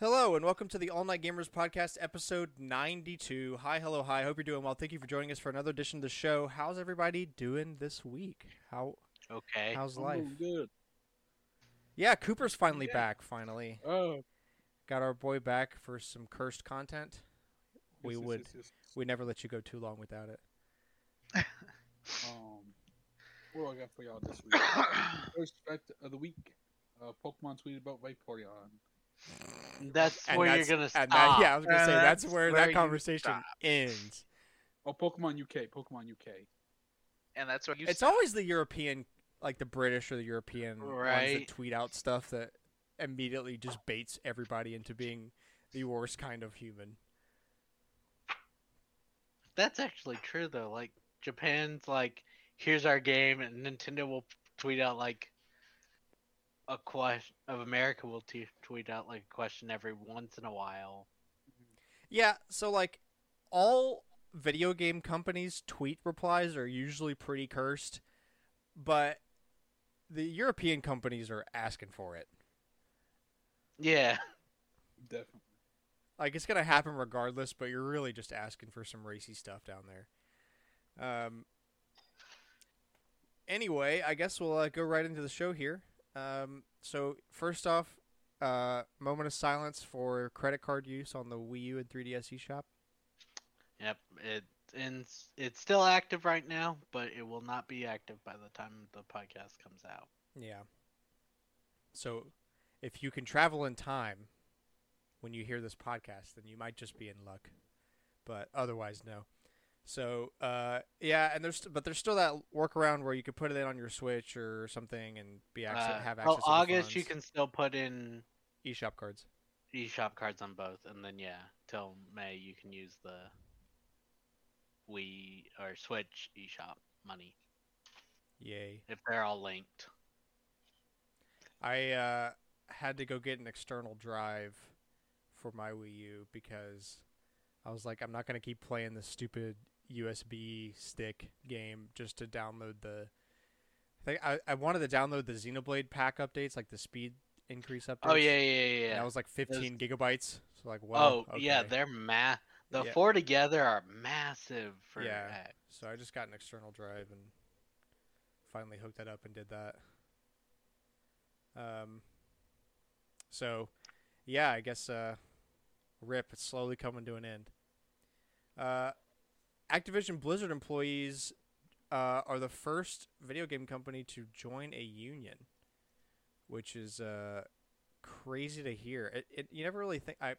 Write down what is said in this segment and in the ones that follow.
Hello and welcome to the All Night Gamers Podcast, episode 92. Hi, hello, hi. Hope you're doing well. Thank you for joining us for another edition of the show. How's everybody doing this week? How Okay. how's life? doing good. Yeah, Cooper's finally Yeah. back. Finally Oh, got our boy back for some cursed content. We yes, yes, would. yes, yes. We never let you go too long without it. Um, what do I got for y'all this week? First fact of the week: uh, Pokemon tweeted about Vaporeon. That's And where that's- you're gonna stop. that- yeah, I was gonna And say that's, where that conversation stop. ends. Oh, Pokemon UK, Pokemon UK. and that's what you. It's always the European, like the British or the European ones that tweet out stuff that immediately just baits everybody into being the worst kind of human. That's actually true though. Like Japan's like, here's our game, and Nintendo will tweet out like a question of America will t- tweet out like a question every once in a while. Yeah, so like all video game companies' tweet replies are usually pretty cursed, but the European companies are asking for it. Yeah. Definitely. Like it's gonna happen regardless, but you're really just asking for some racy stuff down there. Um. Anyway, I guess we'll uh, go right into the show here. Um. So first off, uh, moment of silence for credit card use on the Wii U and 3DS eShop. Yep. It and it's still active right now, but it will not be active by the time the podcast comes out. Yeah. So, if you can travel in time when you hear this podcast, then you might just be in luck. But otherwise, no. So, uh, yeah, and there's but there's still that workaround where you could put it in on your Switch or something and be access, Uh, have access. well, to the August you can still put in eShop cards. eShop cards on both, and then yeah, till May you can use the Wii or Switch eShop money Yay! if they're all linked. I uh, had to go get an external drive for my Wii U because I was like, I'm not gonna keep playing this stupid USB stick game just to download the. I think I, I wanted to download the Xenoblade pack updates, like the speed increase updates. Oh yeah, yeah, yeah. That was like 15 gigabytes. So like, wow. oh yeah, they're ma. The Yeah. four together are massive for Yeah. X. So I just got an external drive and finally hooked that up and did that. Um. So, yeah, I guess uh, rip. It's slowly coming to an end. Uh, Activision Blizzard employees uh, are the first video game company to join a union, which is uh, crazy to hear. It, it you never really think I.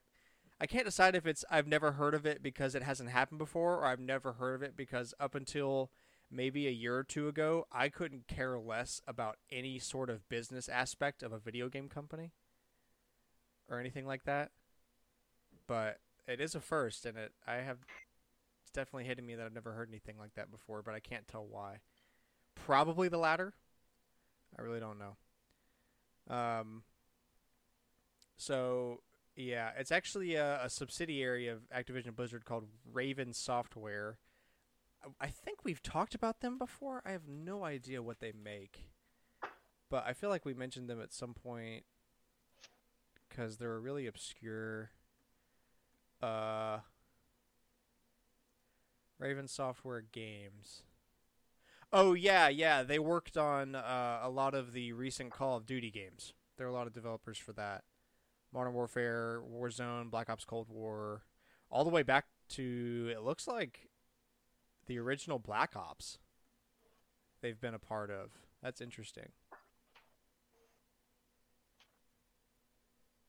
I can't decide if it's I've never heard of it because it hasn't happened before, or I've never heard of it because up until maybe a year or two ago, I couldn't care less about any sort of business aspect of a video game company or anything like that. But it is a first, and it I have definitely hitting me that I've never heard anything like that before, but I can't tell why. Probably the latter. I really don't know. Um. So yeah, it's actually a, a subsidiary of Activision Blizzard called Raven Software. I- think we've talked about them before. I have no idea what they make, but I feel like we mentioned them at some point because they're really obscure. Uh, Raven Software Games. Oh yeah, yeah. They worked on uh, a lot of the recent Call of Duty games. There are a lot of developers for that. Modern Warfare, Warzone, Black Ops Cold War, all the way back to it looks like the original Black Ops. They've been a part of. That's interesting.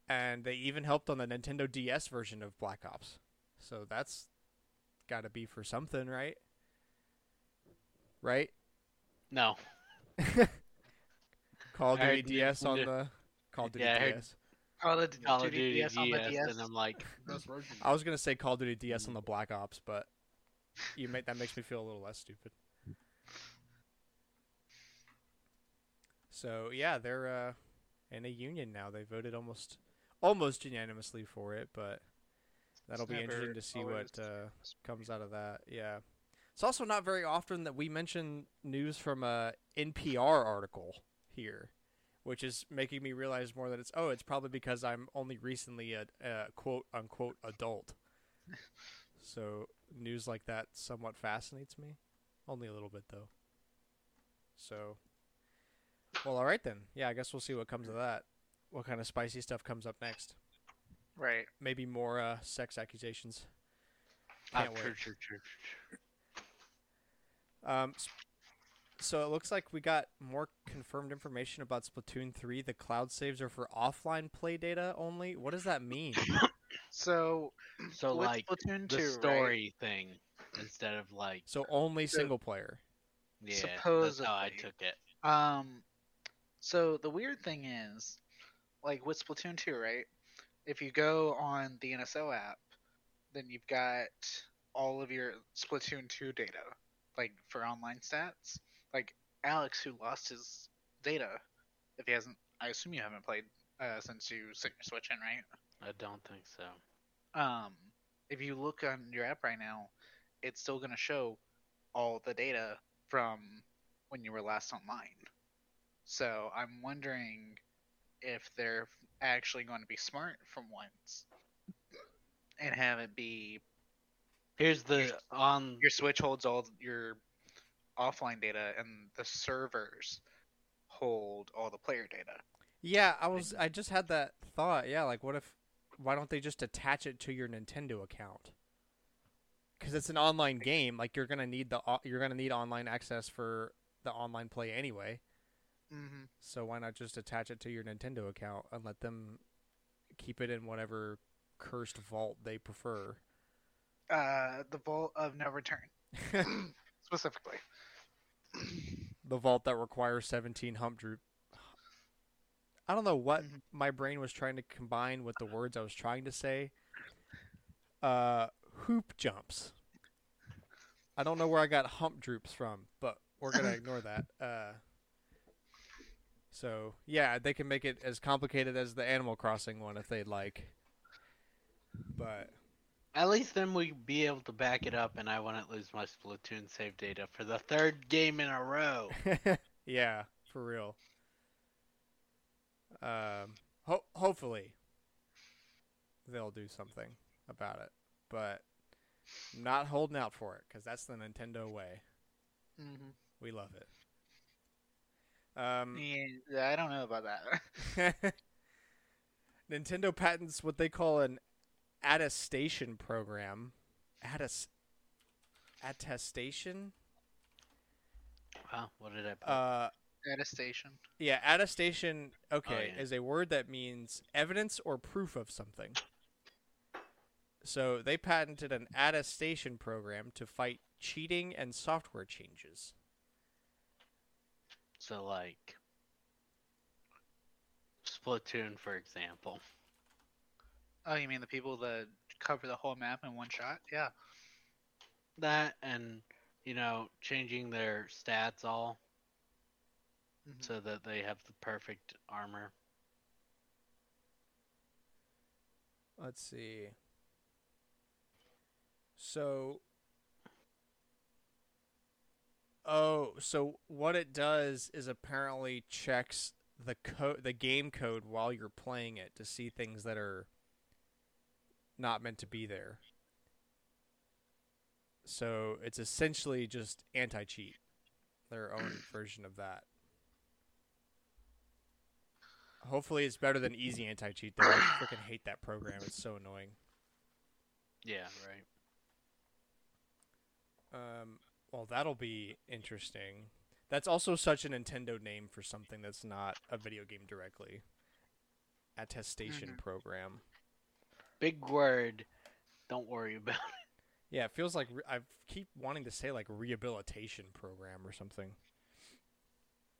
And they even helped on the Nintendo DS version of Black Ops. So that's got to be for something, right? Right? No. Call of I Duty DS on the Call of Duty Yeah, DS. Call of Call of Duty Duty DS on the DS. and I'm like, I was gonna say Call of Duty DS on the Black Ops, but you make that makes me feel a little less stupid. So yeah, they're uh, in a union now. They voted almost almost unanimously for it, but that'll be interesting to see what uh, comes out of that. Yeah, it's also not very often that we mention news from a NPR article here, which is making me realize more that it's oh, it's probably because I'm only recently a, a quote unquote adult. so news like that somewhat fascinates me, only a little bit though. So, well, all right then. Yeah, I guess we'll see what comes of that. What kind of spicy stuff comes up next? Right. Maybe more uh, sex accusations. Ah, Can't true, wait. true, true, true. Um, so it looks like we got more confirmed information about Splatoon 3. The cloud saves are for offline play data only. What does that mean? So, So with like Splatoon the 2, right? story thing instead of like So only So- single player. yeah, that's how I took it. Um, so the weird thing is, like with Splatoon 2, right? If you go on the NSO app, then you've got all of your Splatoon 2 data, like for online stats. Like Alex, who lost his data, if he hasn't, I assume you haven't played uh, since you set your Switch in, right? I don't think so. um, if you look on your app right now, it's still going to show all the data from when you were last online. So I'm wondering if they're actually going to be smart for once and have it be Here's the on your Switch holds all your offline data and the servers hold all the player data. Yeah, I was. I just had that thought. Yeah, like what if? Why don't they just attach it to your Nintendo account? Because it's an online game. Like you're gonna need the you're gonna need online access for the online play anyway. Mm-hmm. So why not just attach it to your Nintendo account and let them keep it in whatever cursed vault they prefer? Uh, the Vault of No Return, specifically. the vault that requires 17 hump droop. I don't know what Mhm. my brain was trying to combine with the words I was trying to say. Uh, hoop jumps. I don't know where I got hump droops from, but we're gonna ignore that. Uh, so yeah, they can make it as complicated as the Animal Crossing one if they'd like. But at least then we'd be able to back it up and I wouldn't lose my Splatoon save data for the third game in a row. yeah, for real. Um, ho- hopefully they'll do something about it, but I'm not holding out for it because that's the Nintendo way. Mm-hmm. We love it. Um, Yeah, I don't know about that. Nintendo patents what they call an attestation program. Attest attestation. Wow, what did I put? Uh, attestation. Yeah, attestation, okay, yeah. is a word that means evidence or proof of something. So they patented an attestation program to fight cheating and software changes. So like Splatoon, for example. Oh, you mean the people that cover the whole map in one shot? Yeah. That and you know changing their stats all Mhm. so that they have the perfect armor. Let's see. So Oh, so what it does is apparently checks the code the game code while you're playing it to see things that are not meant to be there. So it's essentially just anti-cheat. Their own version of that. Hopefully it's better than easy anti-cheat though. I freaking hate that program. It's so annoying. Yeah, right. Um, well, that'll be interesting. That's also such a Nintendo name for something that's not a video game directly. Attestation Mhm. program. Big word. Don't worry about it. Yeah, it feels like re- I keep wanting to say like rehabilitation program or something.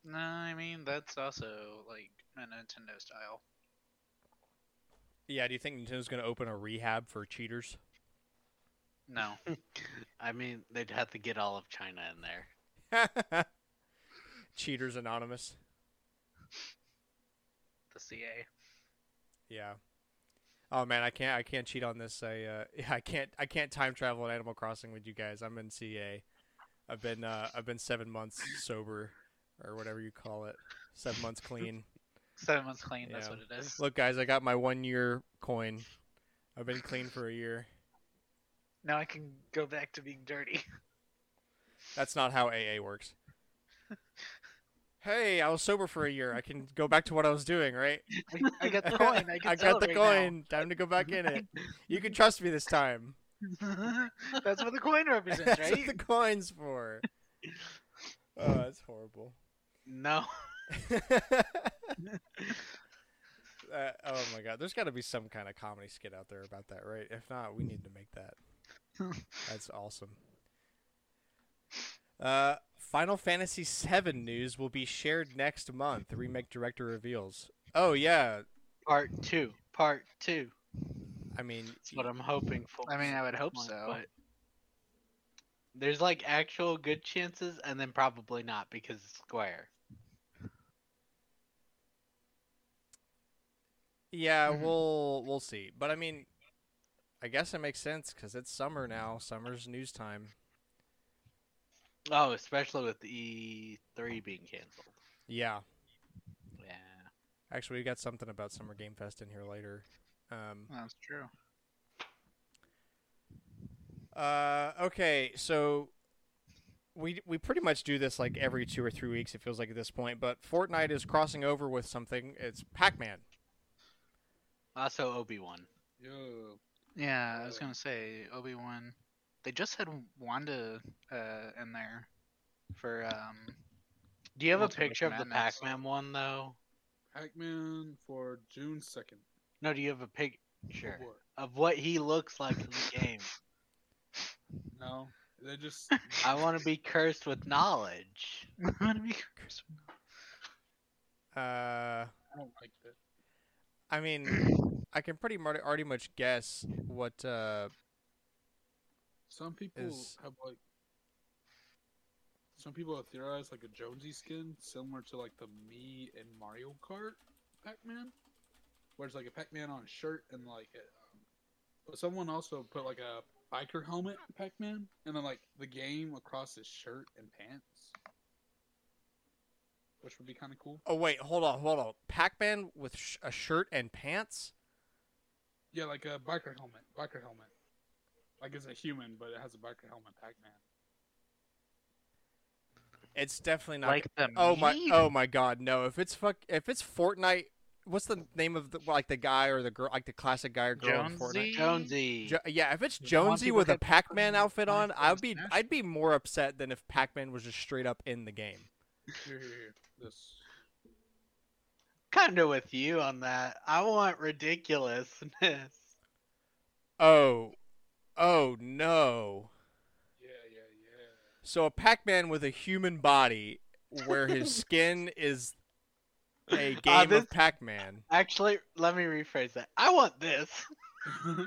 No, I mean that's also like a Nintendo style. Yeah, do you think Nintendo's going to open a rehab for cheaters? No. I mean, they'd have to get all of China in there. Cheaters Anonymous. the CA. Yeah. Oh man, I can't I can't cheat on this. I uh yeah, I can't I can't time travel in Animal Crossing with you guys. I'm in CA. I've been uh I've been 7 months sober or whatever you call it. Seven months clean. Seven months clean. That's what it is. Look, guys, I got my one year coin. I've been clean for a year. Now I can go back to being dirty. That's not how AA works. Hey, I was sober for a year. I can go back to what I was doing, right? I, I got the coin. I I got the right coin. Time to go back in it. You can trust me this time. That's what the coin represents, That's right? what the coin's for. Oh, that's horrible. No. Uh, oh my god, there's got to be some kind of comedy skit out there about that, right? If not, we need to make that. That's awesome. Uh, Final Fantasy VII news will be shared next month. The remake director reveals. Oh yeah, Part two. Part two. I mean, That's what I'm hoping for. I mean, I would hope so. But there's like actual good chances, and then probably not because it's Square. yeah, Mhm. we'll we'll see. But I mean, I guess it makes sense because it's summer now. Summer's news time. Oh, especially with E3 being canceled. Yeah, Yeah. actually, we got something about Summer Game Fest in here later. Um, That's true. Uh, okay, so we we pretty much do this like every two or three weeks. It feels like at this point, but Fortnite is crossing over with something. It's Pac-Man. Also, Obi Wan. Yo, Yeah, I was gonna say Obi Wan. They just had Wanda uh, in there for um. Do you have a Ultimate picture of the Madness. Pac-Man one though? Pac-Man for June second. No, do you have a picture What? of what he looks like in the game? No, they just. I want to be cursed with knowledge. I'm gonna be cursed. With knowledge. Uh, I don't like that. I mean, I can pretty much already much guess what. Uh, Some people Is- have like. Some people have theorized like a Jonesy skin similar to like the Me and Mario Kart Pac-Man, where it's like a Pac-Man on a shirt and like. A, um, but someone also put like a biker helmet Pac-Man and then like the game across his shirt and pants, which would be kind of cool. oh wait, hold on, hold on. Pac-Man with sh- a shirt and pants. Yeah, like a biker helmet, biker helmet. Like it's a human, but it has a biker helmet Pac-Man. It's definitely not. Like the oh my! Oh my God! No! If it's fuck, if it's Fortnite, what's the name of the like the guy or the girl, like the classic guy or girl in Fortnite? Jonesy? Jonesy. Jo- yeah, if it's Jonesy with a get Pac-Man outfit on, I'd be I'd be more upset than if Pac-Man was just straight up in the game. Here, here, here. This. kind of with you on that. I want ridiculousness. Oh, oh no! Yeah, yeah, yeah. So a Pac-Man with a human body, where his skin is a game Uh, this- of Pac-Man. Actually, let me rephrase that. I want this.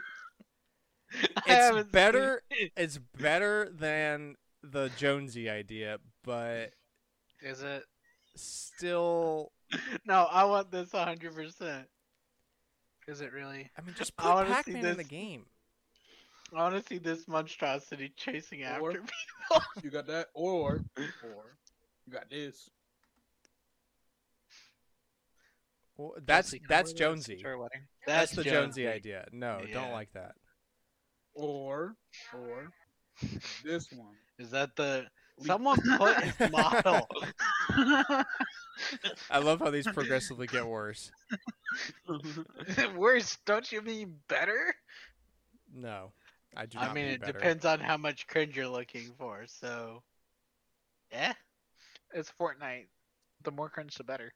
It's haven't seen better. it. It's better than the Jonesy idea, but Is it? still, No, I want this 100%. Is it really? I mean, just I put wanna Pac-Man in the game. I want to see this monstrosity chasing after Or- me. you got that, or or you got this. Well, that's Chelsea, can I that's Jonesy. to our wedding? That's the Jonesy Jonesy. idea. No, don't like that. Or or this one. Is that the Leap. Someone put his model? I love how these progressively get worse. Worse, don't you mean better? No, I do I not mean, mean it better. depends on how much cringe you're looking for. So, yeah. It's Fortnite. The more cringe, the better.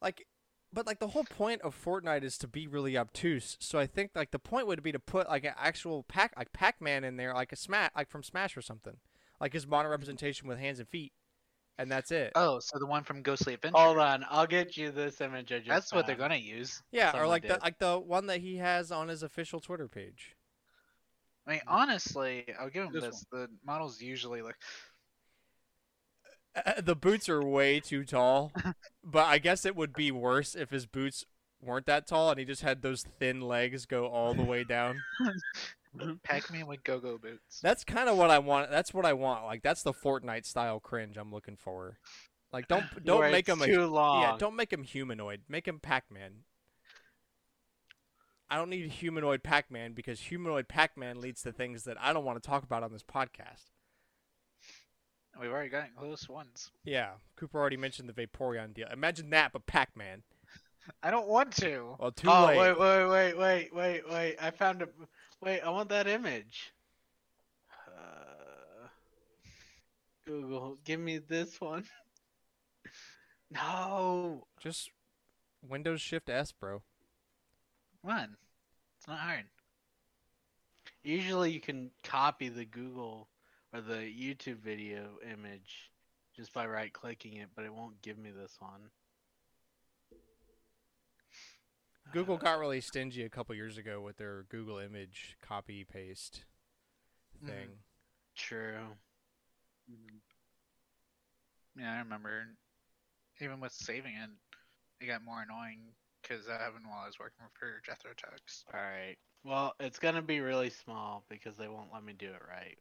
Like, but like the whole point of Fortnite is to be really obtuse. So I think like the point would be to put like an actual pack like Pac-Man in there, like a smash, like from Smash or something, like his modern representation with hands and feet, and that's it. Oh, so the one from Ghostly Adventure. Hold on, I'll get you this image I just That's what they're found. gonna use. yeah, or someone like the did. like the one that he has on his official Twitter page. I mean, honestly, I'll give him This this. The models usually look. Uh, the boots are way too tall, but I guess it would be worse if his boots weren't that tall and he just had those thin legs go all the way down. Mm-hmm. Pac-Man with go-go boots. That's kind of what I want. That's what I want. Like that's the Fortnite style cringe I'm looking for. Like don't don't make him a too long. yeah. Don't make him humanoid. Make him Pac-Man. I don't need humanoid Pac-Man because humanoid Pac-Man leads to things that I don't want to talk about on this podcast. We've already gotten close once. Yeah, Cooper already mentioned the Vaporeon deal. Imagine that, but Pac-Man. I don't want to. Well, too oh late. wait, wait, wait, wait, wait, wait! I found a. Wait, I want that image. Uh, Google, give me this one. no. Just Windows Shift S, bro. On. It's not hard. Usually you can copy the Google or the YouTube video image just by right clicking it, but it won't give me this one. Google got really stingy a couple years ago with their Google image copy paste Mhm. thing. True. Yeah, I remember. Even with saving it, it got more annoying because that happened while I was working for Jethro Tugs. All right. Well, it's gonna be really small because they won't let me do it right.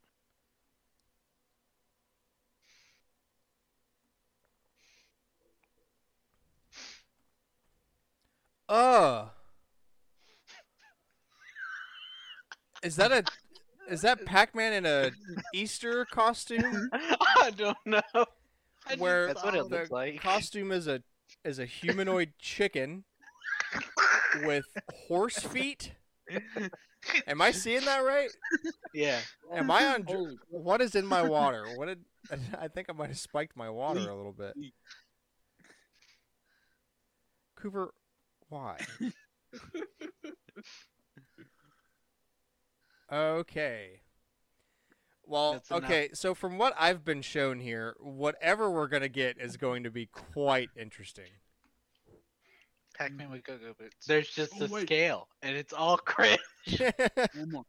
Uh. Is that a is that Pac-Man in a Easter costume I don't know. I where That's what it the looks like. costume is a is a humanoid chicken with horse feet? Am I seeing that right? Yeah. Am I on? dr- Holy. What is in my water? What did I think I might have spiked my water a little bit. Cooper, why? okay. Well, That's enough. okay, so from what I've been shown here, whatever we're going to get is going to be quite interesting. Pac-Man mm. with go-go boots. There's just Oh, a wait. scale, and it's all cringe. One more.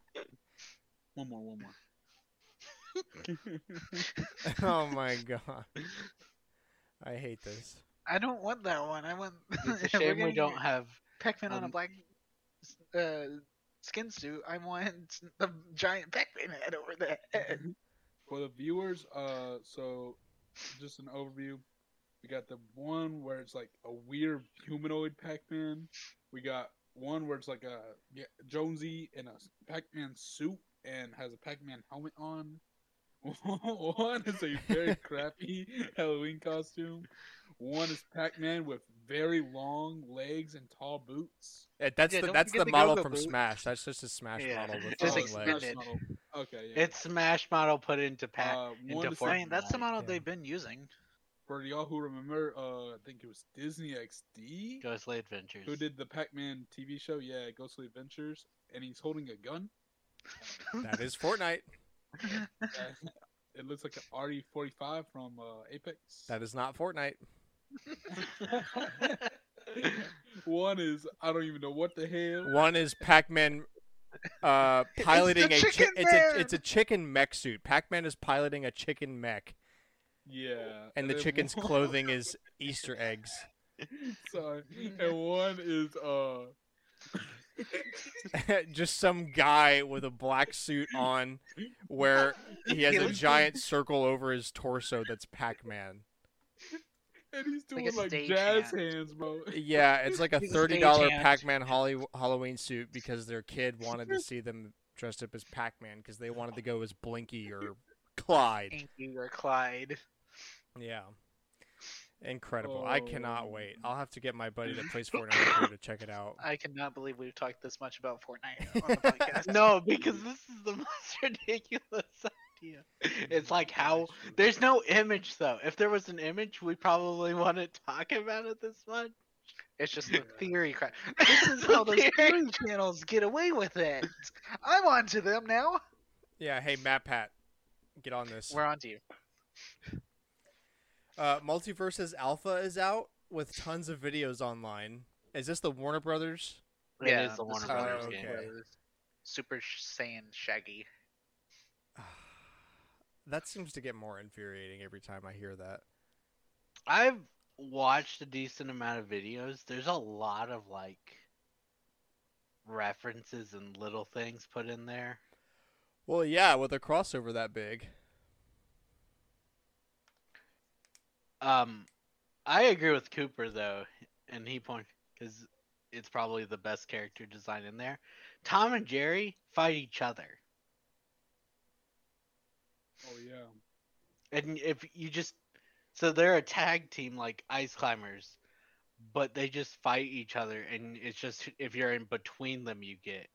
One more, one more. oh my god. I hate this. I don't want that one. I want. It's a we're shame we don't have. Pac-Man on a um, black uh, skin suit. I want the giant Pac-Man head over the head. For the viewers, uh, so just an overview. We got the one where it's like a weird humanoid Pac-Man. We got one where it's like a yeah, Jonesy in a Pac-Man suit and has a Pac-Man helmet on. one is a very crappy Halloween costume. One is Pac-Man with very long legs and tall boots. Uh, That's Yeah, the that's the the model from boot. Smash. That's just a Smash Yeah. model with Just long legs. expanded. Smash model. Okay, yeah. It's Smash model put into pack. uh, into one is Fortnite. I mean, that's the model Yeah. they've been using. for y'all who remember. Uh, I think it was Disney XD. Ghostly Adventures. who did the Pac-Man TV show? Yeah, Ghostly Adventures, and he's holding a gun. That is Fortnite. Uh, it looks like an RE45 from uh, Apex. That is not Fortnite. One is I don't even know what the hell. One is Pac-Man uh, piloting a chi- it's a it's a chicken mech suit. Pac-Man is piloting a chicken mech, Yeah, and the chicken's one- clothing is Easter eggs. Sorry, and one is uh. Just some guy with a black suit on, where he has a giant circle over his torso that's Pac-Man. And he's doing a like, jazz hand. hands, bro. Yeah, it's like a He's thirty dollar. Pac-Man Holly- Halloween suit because their kid wanted to see them dressed up as Pac-Man because they wanted to go as Blinky or Clyde. Inky or Clyde. Yeah. Incredible. I cannot Oh. wait. I'll have to get my buddy that plays Fortnite to check it out. I cannot believe we've talked this much about Fortnite on the podcast. No, because this is the most ridiculous idea. It's like how there's no image though. If there was an image, we probably wouldn't talk about it this much. It's just the Yeah. theory crap. This is how those Theory. theory channels get away with it. I'm onto them now. Yeah, hey MatPat. Get on this. We're onto you. Uh MultiVersus Alpha is out with tons of videos online. Is this the Warner Brothers? Yeah, is the Warner is Brothers Warner game. Brothers. Super Saiyan Shaggy. That seems to get more infuriating every time I hear that. I've watched a decent amount of videos. There's a lot of like references and little things put in there. Well, yeah, with a crossover that big. Um, I agree with Cooper though, and he point because it's probably the best character design in there. Tom and Jerry fight each other, Oh yeah. and if you just so they're a tag team like ice climbers, but they just fight each other, and it's just if you're in between them, you get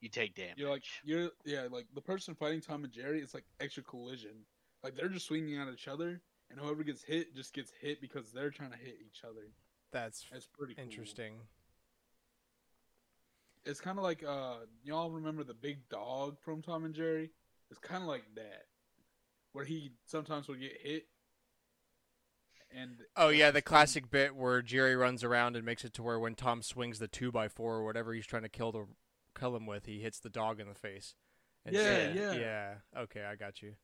you take damage. You're like you're yeah like the person fighting Tom and Jerry. It's like extra collision. Like they're just swinging at each other, and whoever gets hit just gets hit because they're trying to hit each other. That's That's pretty cool. interesting. It's kind of like uh, y'all remember the big dog from Tom and Jerry? It's kind of like that, where he sometimes would get hit. And Oh yeah, the classic bit where Jerry runs around and makes it to where when Tom swings the two by four or whatever he's trying to kill the kill him with, he hits the dog in the face. And Yeah, so- yeah. yeah. Okay, I got you.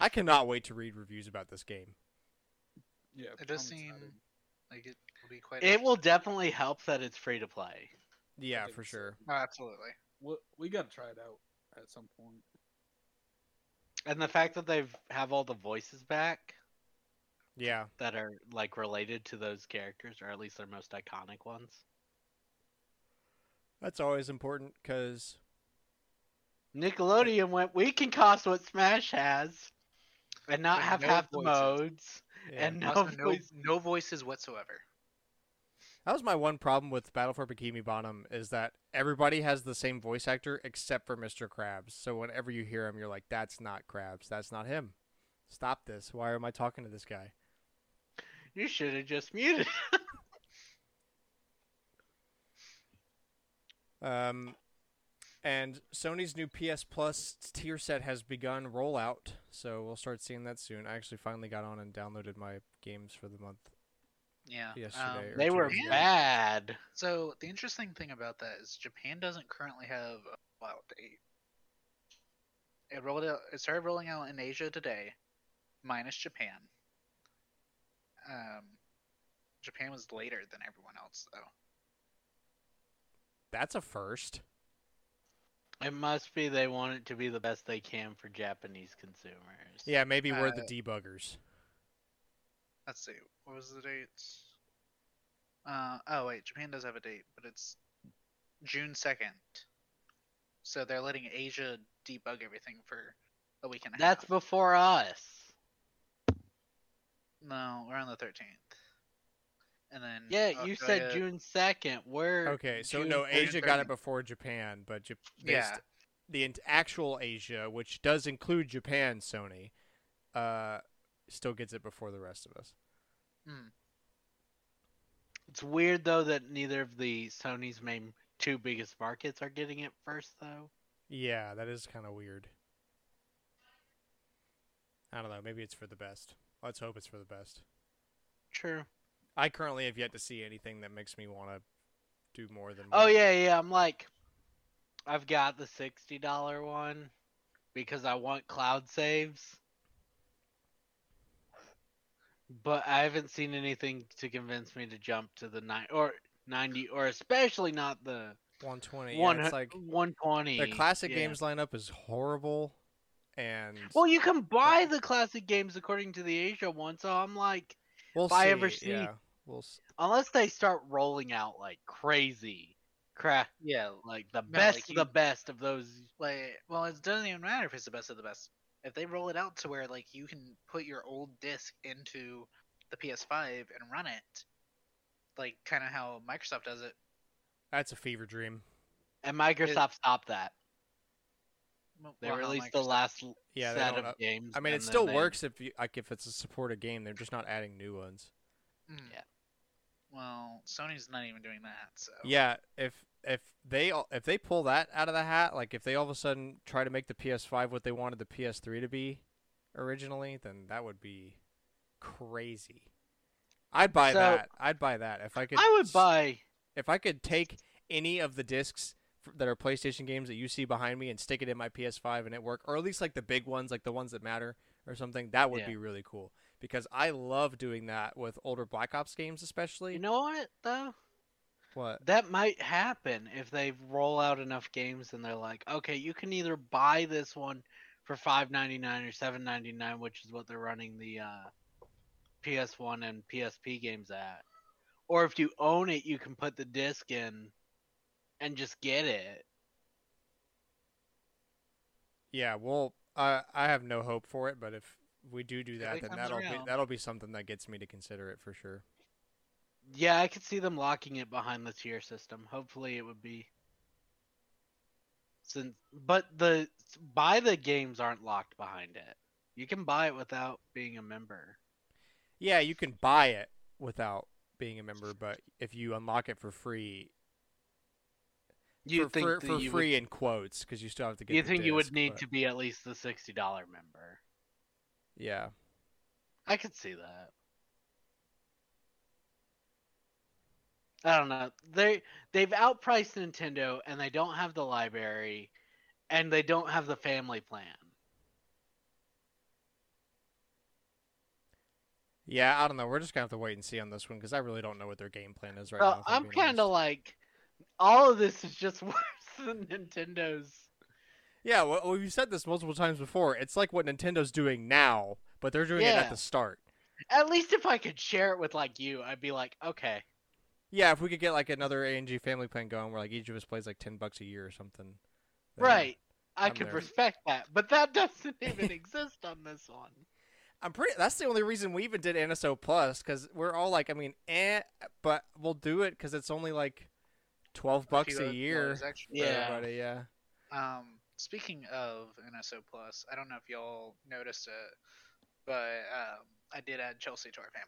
I cannot wait to read reviews about this game. yeah, It does seem excited. like it will be quite. it will definitely help that it's free to play. Yeah, for sure. Oh, absolutely. We, we got to try it out at some point. And the fact that they've have all the voices back Yeah. that are like related to those characters, or at least their most iconic ones. That's always important because Nickelodeon went, we can cost what Smash has, and not With have no half the modes, yeah. and no, no, voice- no voices whatsoever. That was my one problem with Battle for Bikini Bottom is that everybody has the same voice actor except for Mr. Krabs. So whenever you hear him, you're like, "That's not Krabs. That's not him. Stop this. Why am I talking to this guy?" You should have just muted. Um, and Sony's new PS Plus tier set has begun rollout, so we'll start seeing that soon. I actually finally got on and downloaded my games for the month. Yeah. Yesterday um, they were days ago. bad. So the interesting thing about that is Japan doesn't currently have a rollout date. It rolled out. It started rolling out in Asia today, minus Japan. Um, Japan was later than everyone else, though. That's a first. It must be they want it to be the best they can for Japanese consumers. Yeah, maybe we're the Uh, debuggers. Let's see. What was the date? Uh, oh wait, Japan does have a date, but it's June second. So they're letting Asia debug everything for a week and a half. That's half. before us. No, we're on the thirteenth. And then Yeah, you said June second. We're Okay, so June no, 30th. Asia got it before Japan, but Jap- Yeah. the actual Asia, which does include Japan, Sony, uh, still gets it before the rest of us. Hmm. It's weird though that neither of the Sony's main two biggest markets are getting it first though. Yeah, that is kind of weird. I don't know. Maybe it's for the best. Let's hope it's for the best. True. I currently have yet to see anything that makes me want to do more than. Oh yeah, yeah. I'm like, I've got the sixty dollar one because I want cloud saves, but I haven't seen anything to convince me to jump to the nine or ninety or especially not the 120. one yeah, it's like one twenty. the classic yeah. games lineup is horrible, and Well, you can buy the classic games according to the Asia one, so I'm like, we'll if I ever see- yeah, we'll. s unless they start rolling out like crazy, crap, Yeah, like the No, best like of the best of those. like well, it doesn't even matter if it's the best of the best. If they roll it out to where like you can put your old disc into the PS5 and run it, like kind of how Microsoft does it. That's a fever dream. And Microsoft stopped that. Well, They well, how released the last Yeah, set of up- games. I mean, it still they- works if you like if it's a supported game. They're just not adding new ones. Mm. Yeah. Well, Sony's not even doing that. So Yeah, if if they all- if they pull that out of the hat, like if they all of a sudden try to make the PS5 what they wanted the PS3 to be originally, then that would be crazy. I'd buy So- that. I'd buy that if I could. I would buy. if I could take any of the discs that are PlayStation games that you see behind me and stick it in my PS5 and it work, or at least like the big ones, like the ones that matter or something. That would Yeah. be really cool because I love doing that with older Black Ops games, especially. You know what though? What? That might happen if they roll out enough games and they're like, okay, you can either buy this one for five ninety nine or seven ninety nine, which is what they're running the uh, PS1 and PSP games at, or if you own it, you can put the disc in and just get it. Yeah, well, I I have no hope for it, but if we do do that, then that'll be that'll be something that gets me to consider it for sure. Yeah, I could see them locking it behind the tier system. Hopefully, it would be. Since, but the buy the games aren't locked behind it. You can buy it without being a member. Yeah, you can buy it without being a member, but if you unlock it for free, You for, think for, for you free would, in quotes, because you still have to get. you think you would need but- to be at least the sixty dollar member? Yeah, I could see that. I don't know. They they've outpriced Nintendo and they don't have the library and they don't have the family plan. yeah. I don't know. We're just gonna have to wait and see on this one because I really don't know what their game plan is right Well, now. I'm kind of like all of this is just worse than Nintendo's. Yeah, well, we've said this multiple times before. It's like what Nintendo's doing now, but they're doing it at the start. At least if I could share it with like you, I'd be like, okay. Yeah, if we could get like another ANG family plan going, where like each of us plays like ten bucks a year or something. Right. I I'm could there. respect that, but that doesn't even exist on this one. I'm pretty. That's the only reason we even did NSO Plus because we're all like, I mean, eh, but we'll do it because it's only like twelve bucks few a year for Yeah. everybody. Yeah. Um, speaking of NSO Plus, I don't know if y'all noticed it, but um, I did add Chelsea to our family.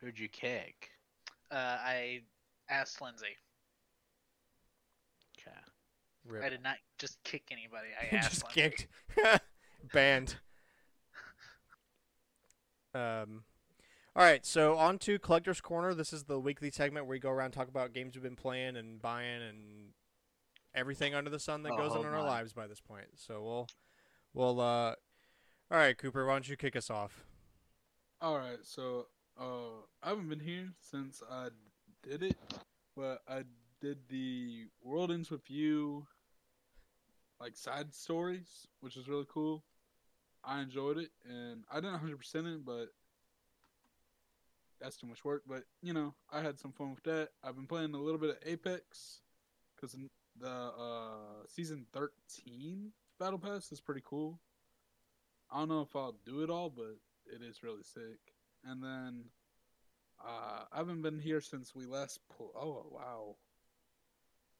Who'd you kick? Uh, I asked Lindsay. Okay. Rip. I did not just kick anybody. I asked Just Lindsay. kicked. Banned. Um. All right, so on to Collector's Corner. This is the weekly segment where we go around and talk about games we've been playing and buying and everything under the sun that Oh, goes on in our lives by this point. So we'll, we'll. Uh, all right, Cooper, why don't you kick us off? All right, so uh, I haven't been here since I did it, but I did the World Ends with You, like side stories, which is really cool. I enjoyed it, and I didn't 100 percent it, but that's too much work. But you know, I had some fun with that. I've been playing a little bit of Apex because the uh, season 13 battle pass is pretty cool. I don't know if I'll do it all, but it is really sick. And then uh, I haven't been here since we last. Pl- oh wow.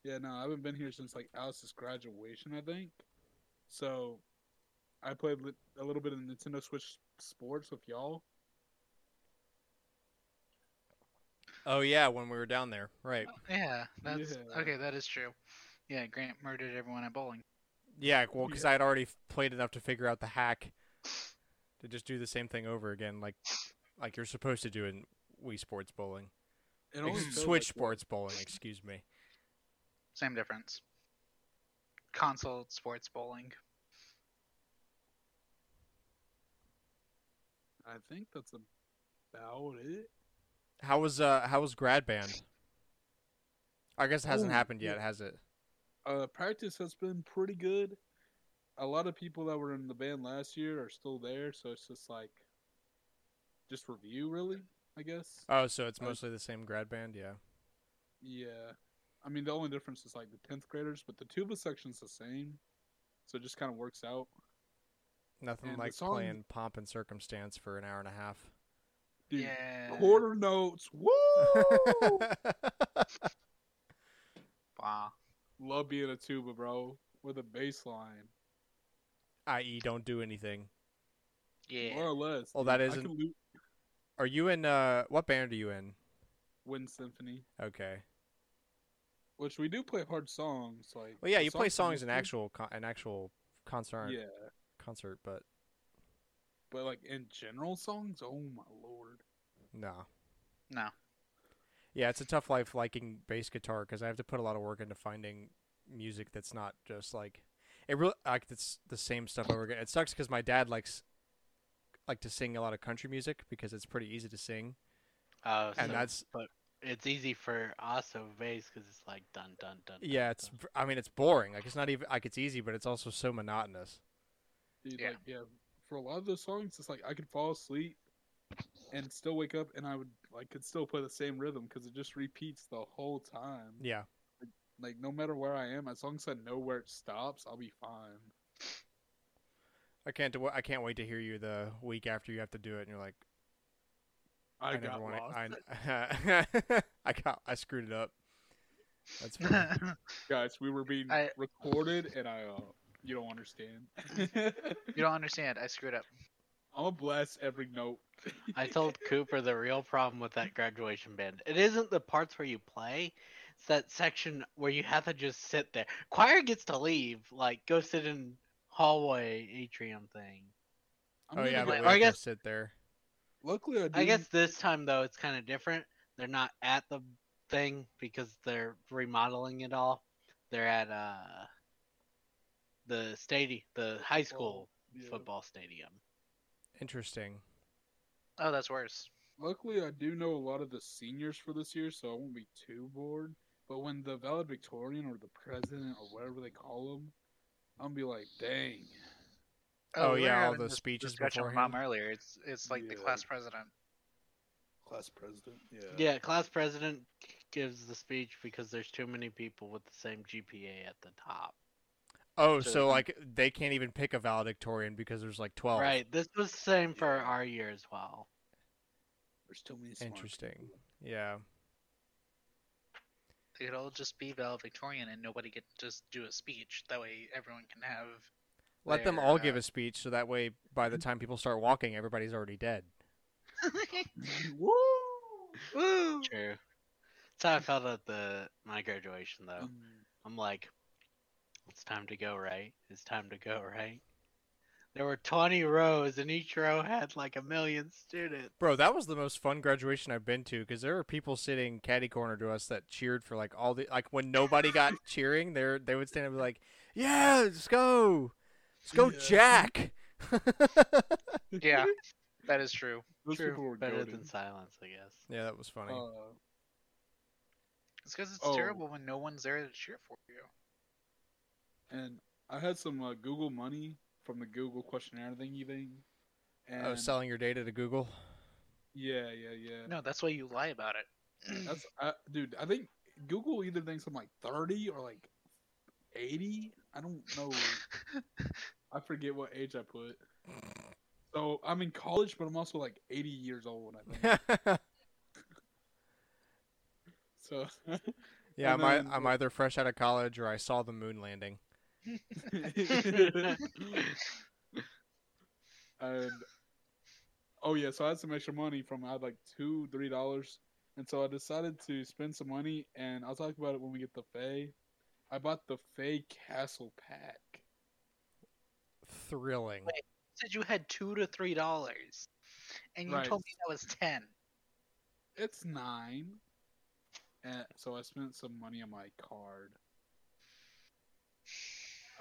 Yeah, no, I haven't been here since like Alice's graduation, I think. So I played li- a little bit of Nintendo Switch Sports with y'all. Oh yeah, when we were down there, right? Yeah, that's Yeah. okay. That is true. Yeah, Grant murdered everyone at bowling. Yeah, well, because I had already played enough to figure out the hack to just do the same thing over again, like like you're supposed to do in Wii Sports Bowling, It only Ex- Switch like- Sports Bowling. Excuse me. Same difference. Console sports bowling. I think that's about it. How was uh how was grad band? I guess it hasn't Oh, happened yet, yeah. has it? Uh, practice has been pretty good. A lot of people that were in the band last year are still there, so it's just like just review, really. I guess. Oh, so it's Uh, mostly the same grad band, yeah. Yeah. I mean, the only difference is like the 10th graders, but the tuba section's the same. So it just kind of works out. Nothing And like song- playing pomp and circumstance for an hour and a half. Dude, yeah. quarter notes. Woo! Wow. Love being a tuba, bro. With a bass line. I.e., don't do anything. Yeah. More or less. Well, dude. that I isn't- can loop Are you in uh what band are you in? Wind Symphony, Okay. which we do play hard songs. Like, Well, yeah, the you play songs in actual con- an actual concert Yeah. concert, but But like in general songs, oh my lord. no. No. Yeah, it's a tough life liking bass guitar because I have to put a lot of work into finding music that's not just like it really like it's the same stuff over again. It sucks because my dad likes like to sing a lot of country music because it's pretty easy to sing, Uh, and so- that's but it's easy for also bass because it's like dun dun dun. dun, Yeah, it's. dun. I mean, it's boring. Like it's not even like it's easy, but it's also so monotonous. Dude, Yeah. like yeah, for a lot of those songs, it's like I could fall asleep and still wake up, and I would like could still play the same rhythm because it just repeats the whole time. Yeah. Like no matter where I am, as long as I know where it stops, I'll be fine. I can't. do- I can't wait to hear you the week after you have to do it, and you're like, I, I, got never want lost. I, I got. I screwed it up. That's funny. Guys, we were being I- recorded, and I uh, you don't understand. You don't understand. I screwed up. I'm gonna blast every note. I told Cooper the real problem with that graduation band. It isn't the parts where you play; it's that section where you have to just sit there. Choir gets to leave, like go sit in hallway atrium thing. I'm oh yeah, go- but or I guess- sit there. luckily I, I guess this time though it's kind of different. They're not at the thing because they're remodeling it all. They're at uh the stadium, the high school yeah. football stadium. Interesting. Oh, that's worse. Luckily, I do know a lot of the seniors for this year, so I won't be too bored. But when the valedictorian or the president or whatever they call them, I'm gonna be like, dang. Oh, oh we were yeah, all having the speeches discussion with beforehand. Mom earlier. It's it's like the class president. Class president. Yeah. Yeah, class president gives the speech because there's too many people with the same GPA at the top. Oh, So- so like they can't even pick a valedictorian because there's like twelve. Right. This was the same for our year as well. There's too many. smart Interesting. people. Yeah. They could all just be valedictorian and nobody get to just do a speech. That way, everyone can have. Let them all uh, give a speech, so that way, by the time people start walking, everybody's already dead. Woo! Woo! True. That's how I felt at the my graduation though. Mm, I'm like, it's time to go, right? It's time to go, right? There were 20 rows, and each row had like a million students. Bro, that was the most fun graduation I've been to because there were people sitting caddy corner to us that cheered for like all the like when nobody got cheering, they they would stand up and be like, "Yeah, let's go, let's go, Yeah. Jack." Yeah, that is true. Those True. people were Better goated. than silence, I guess. yeah, that was funny. Uh, It's because it's Oh. terrible when no one's there to cheer for you. and I had some uh, Google money from the Google questionnaire thingy thing. Oh, and oh, selling your data to Google. yeah, yeah, yeah. No, that's why you lie about it. That's I, dude. I think Google either thinks I'm like 30 or like 80. I don't know. I forget what age I put. So I'm in college, but I'm also like 80 years old. I think. So yeah, I'm, ei- then- I'm either fresh out of college or I saw the moon landing. and oh yeah, so I had some extra money from I had like two, three dollars, and so I decided to spend some money. And I'll talk about it when we get the FEH. I bought the FEH Castle pack. Thrilling. Wait. said you had two to three dollars, and you Right. told me that was ten. It's nine. And so I spent some money on my card.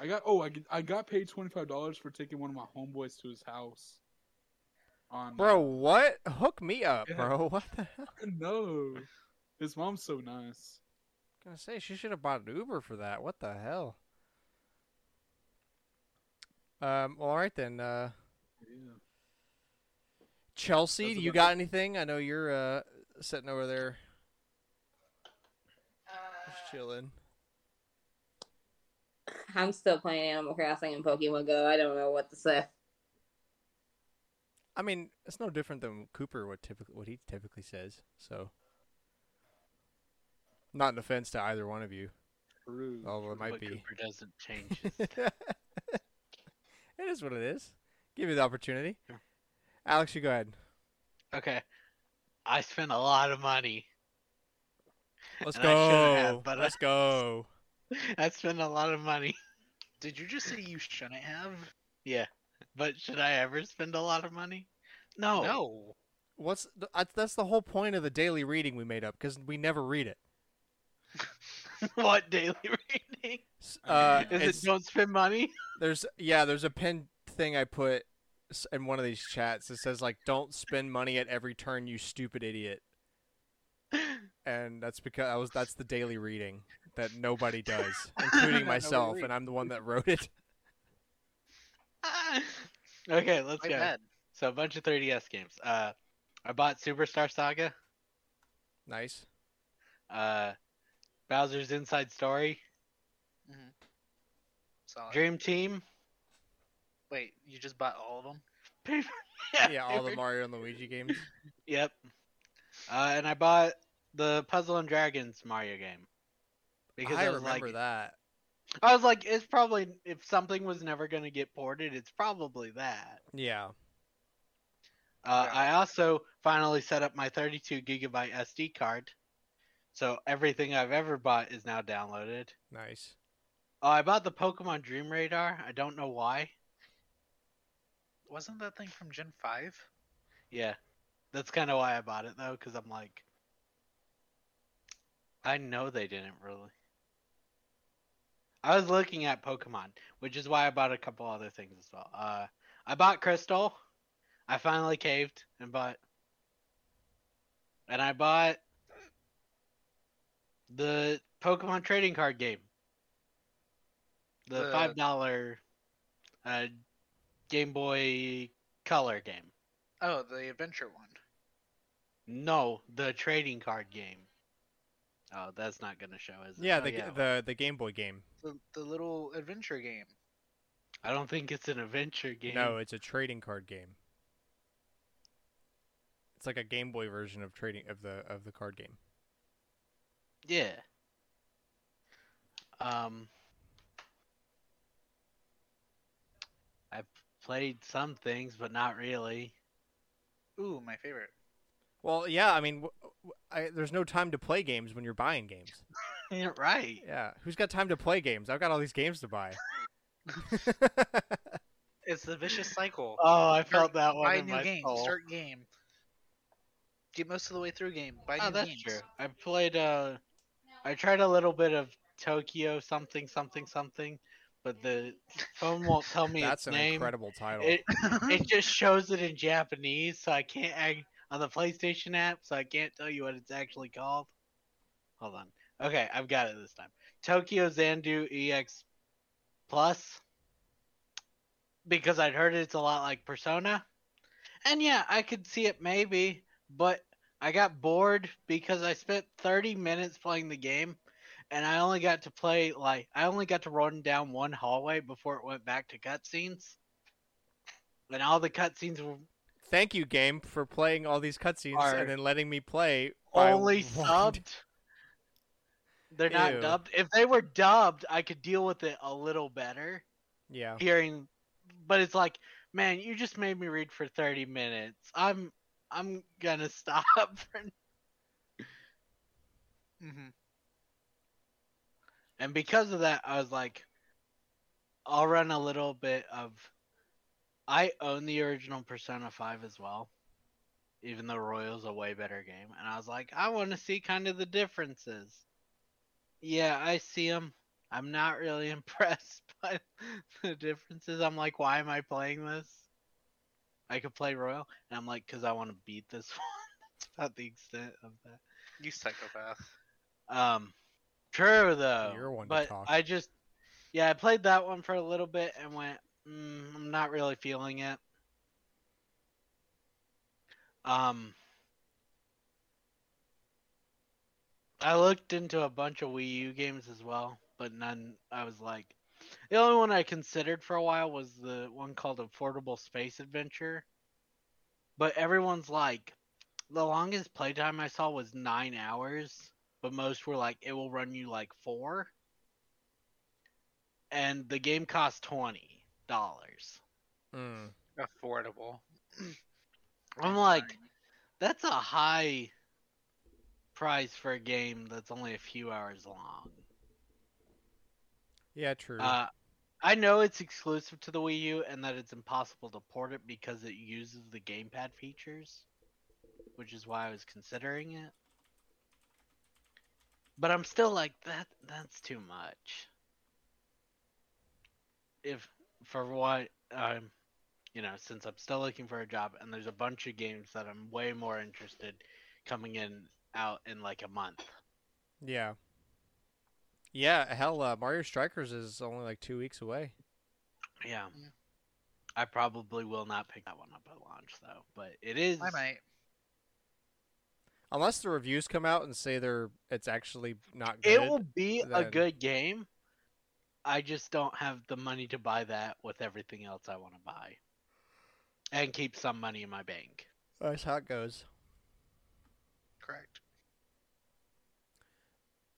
I got oh I, I got paid twenty five dollars for taking one of my homeboys to his house. On Bro, what? Hook me up, Yeah. bro. What the hell? no, his mom's so nice. gonna say she should have bought an Uber for that. What the hell? Um. Well, all right then. Uh, Yeah. Chelsea, do you about got anything? I know you're uh sitting over there just chilling. I'm still playing Animal Crossing and Pokemon Go. I don't know what to say. I mean, it's no different than Cooper what typically what he typically says. So, not an offense to either one of you, True. although it might but be. Cooper doesn't change his. it is what it is. Give you the opportunity. Sure. Alex, you go ahead. okay. I spent a lot of money. Let's And I go. have, but Let's go. I spent a lot of money. Did you just say you shouldn't have? Yeah. But should I ever spend a lot of money? No. No. What's the, that's the whole point of the daily reading we made up because we never read it. what daily reading? Uh, Is it don't spend money? There's yeah, there's a pin thing I put in one of these chats that says like, "Don't spend money at every turn, you stupid idiot." and that's because I was that's the daily reading that nobody does, including myself, and I'm the one that wrote it. okay, let's My go. bad. So a bunch of 3DS games. Uh, I bought Superstar Saga. Nice. Uh, Bowser's Inside Story. Solid. Dream Team. Wait, you just bought all of them? Yeah, all the Mario and Luigi games. Yep. Uh, and I bought the Puzzle and Dragons Mario game. Because I I, remember like, that. I was like, it's probably if something was never gonna get ported, it's probably that. Yeah. Uh, Yeah. I also finally set up my 32 gigabyte SD card, so everything I've ever bought is now downloaded. Nice. Oh, I bought the Pokemon Dream Radar. I don't know why. Wasn't that thing from Gen 5? Yeah, that's kind of why I bought it though, because I'm like, I know they didn't really. I was looking at Pokemon, which is why I bought a couple other things as well. Uh, I bought Crystal. I finally caved and bought, and I bought the Pokemon trading card game, the The- five dollar, uh, Game Boy Color game. Oh, the adventure one. No, the trading card game. Oh, that's not gonna show, is it? Yeah, Oh, the the the Game Boy game. The, the little adventure game. I don't think it's an adventure game. No, it's a trading card game. It's like a Game Boy version of trading of the of the card game. Yeah. Um. I've played some things, but not really. Ooh, my favorite. Well, yeah, I mean, w- w- I, there's no time to play games when you're buying games. You're right. Yeah, who's got time to play games? I've got all these games to buy. It's the vicious cycle. Oh, I felt that one Buy in new my game, soul. start game. Get most of the way through game. Buy Oh, new that's games. true. I played. Uh, I tried a little bit of Tokyo something something something, but the phone won't tell me That's its an name. incredible title. It it just shows it in Japanese, so I can't I, on the PlayStation app, so I can't tell you what it's actually called. Hold on. Okay, I've got it this time. Tokyo Xanadu EX Plus. Because I'd heard it's a lot like Persona. And yeah, I could see it maybe, but I got bored because I spent 30 minutes playing the game and I only got to play like I only got to run down one hallway before it went back to cutscenes. And all the cutscenes were Thank you, game, for playing all these cutscenes and then letting me play. only subbed. They're not Ew. dubbed. If they were dubbed, I could deal with it a little better. Yeah. Hearing, but it's like, man, you just made me read for thirty minutes. I'm, I'm gonna stop. hmm and because of that, I was like, I'll run a little bit of. I own the original Persona Five as well, even though Royal's a way better game, and I was like, I want to see kind of the differences. Yeah, I see them. I'm not really impressed by the differences. I'm like, why am I playing this? I could play Royal, and I'm like, because I want to beat this one. That's about the extent of that. You psychopath. Um, true though. You're one to but talk. I just, yeah, I played that one for a little bit and went, mm, I'm not really feeling it. Um, I looked into a bunch of Wii U games as well, but none. I was like, the only one I considered for a while was the one called Affordable Space Adventure. But everyone's like, the longest playtime I saw was nine hours, but most were like, it will run you like four. And the game cost twenty dollars. Mm. Affordable. I'm like, that's a high price for a game that's only a few hours long. Yeah, true. Uh, I know it's exclusive to the Wii U and that it's impossible to port it because it uses the gamepad features, which is why I was considering it. But I'm still like that. That's too much. If for what I'm, you know, since I'm still looking for a job and there's a bunch of games that I'm way more interested coming in out in like a month. Yeah. Yeah, hell, uh, Mario Strikers is only like two weeks away. Yeah. Yeah. I probably will not pick that one up at launch though, but it is. I might. Unless the reviews come out and say they're it's actually not good. It will be a good game. I just don't have the money to buy that with everything else I want to buy, and keep some money in my bank. That's how it goes.